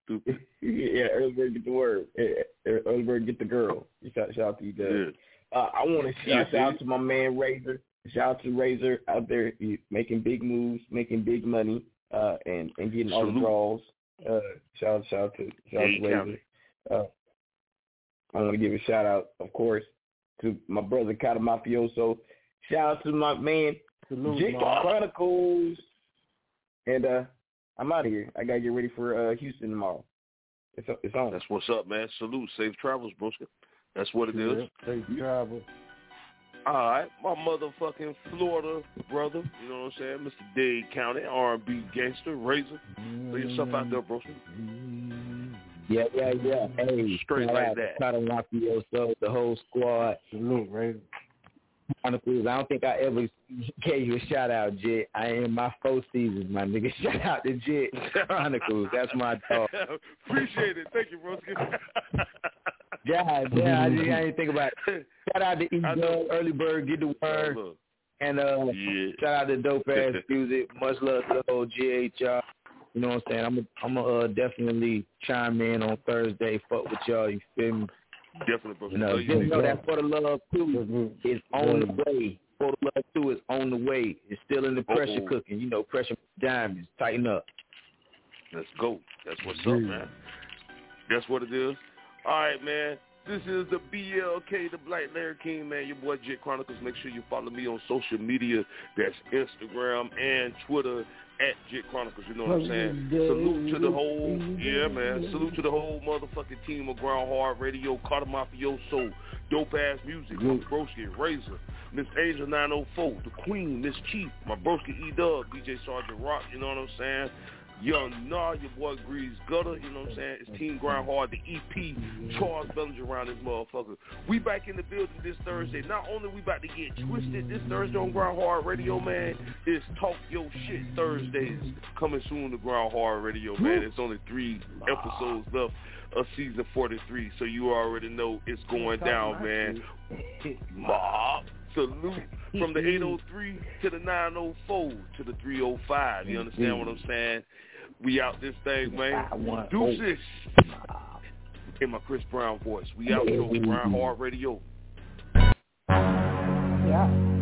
worm. yeah, bird get the word. Eh, eh, bird get the girl. Shout, shout out to you, Dub. Uh, I want to Yeah, shout, shout out to my man Razor. Shout out to Razor out there making big moves, making big money, uh, and and getting all the Salute. draws. Uh, shout out, shout out to shout out to Razor. Uh, I want to give a shout out, of course, to my brother Cata Mafioso. Shout out to my man Salute, Jit. Chronicles. And uh, I'm out of here. I gotta get ready for uh, Houston tomorrow. It's it's on. That's what's up, man. Salute. Safe travels, broski. That's what it is. Yeah, safe travels. All right, my motherfucking Florida brother, you know what I'm saying, Mr. Dade County, R&B gangster, Razor. Throw yourself out there, bro. Yeah, yeah, yeah. Hey, Straight shout like out to that. Cata Mafioso, the whole squad. Salute, Razor. Chronicles. I don't think I ever gave you a shout out, Jit. I am my four seasons, my nigga. Shout out to Jit Chronicles. That's my dog. Appreciate it. Thank you, broski. Yeah, yeah. I didn't, I didn't think about it. Shout out to E Early Bird, get the word. And uh, Yeah. shout out to Dope Ass Music. Much love to the whole GHR. You know what I'm saying? I'm i I'm gonna uh, definitely chime in on Thursday. Fuck with y'all. You feel me? Definitely, bro. You know, you, know that for the love two is on the way. For the love too is on the way. It's still in the pressure Uh-oh. cooking. You know, pressure diamonds. Tighten up. Let's go. That's what's up, man. That's what it is. All right, man. This is the BLK, the Black Larry King, man. Your boy Jit Chronicles. Make sure you follow me on social media. That's Instagram and Twitter at Jit Chronicles. You know what I'm saying? Salute to the whole, yeah, man. Salute to the whole motherfucking team of Grind Hard Radio, Cata Mafioso, Dopeazzmuzik, my Broski, Razor, Miss Angel 904, The Queen, Miss Chief, my Broski E Dub, DJ Sergeant Rock. You know what I'm saying? Young Nah, your boy Grease Gutter, you know what I'm saying? It's Team Grind Hard, the EP, Charles Bellinger around this motherfucker. We back in the building this Thursday. Not only we about to get twisted this Thursday on Grind Hard Radio, man, it's Talk Your Shit Thursdays coming soon to Grind Hard Radio, man. It's only three episodes left of season 43, so you already know it's going down, man. Mob. Salute from the 803 to the 904 to the 305. You understand what I'm saying? We out this thing, man. Deuces. In my Chris Brown voice. We out here on Brown Hard Radio. Yeah.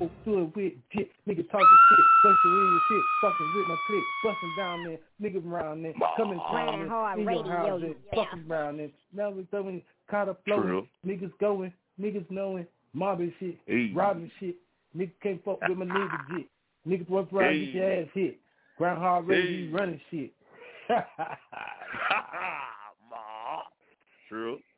Radio to it with jit, nigga talking shit, busting real shit, fucking with my click, busting down there, niggas around there, coming Grind hard in your radio, house there, fucking around there. Now we throwing caught up flowing, niggas going, niggas knowing, mobbing shit, Hey. robbing shit, niggas can't fuck with my nigga jit, niggas walk around get your ass hit, grind hard radio Hey. running shit.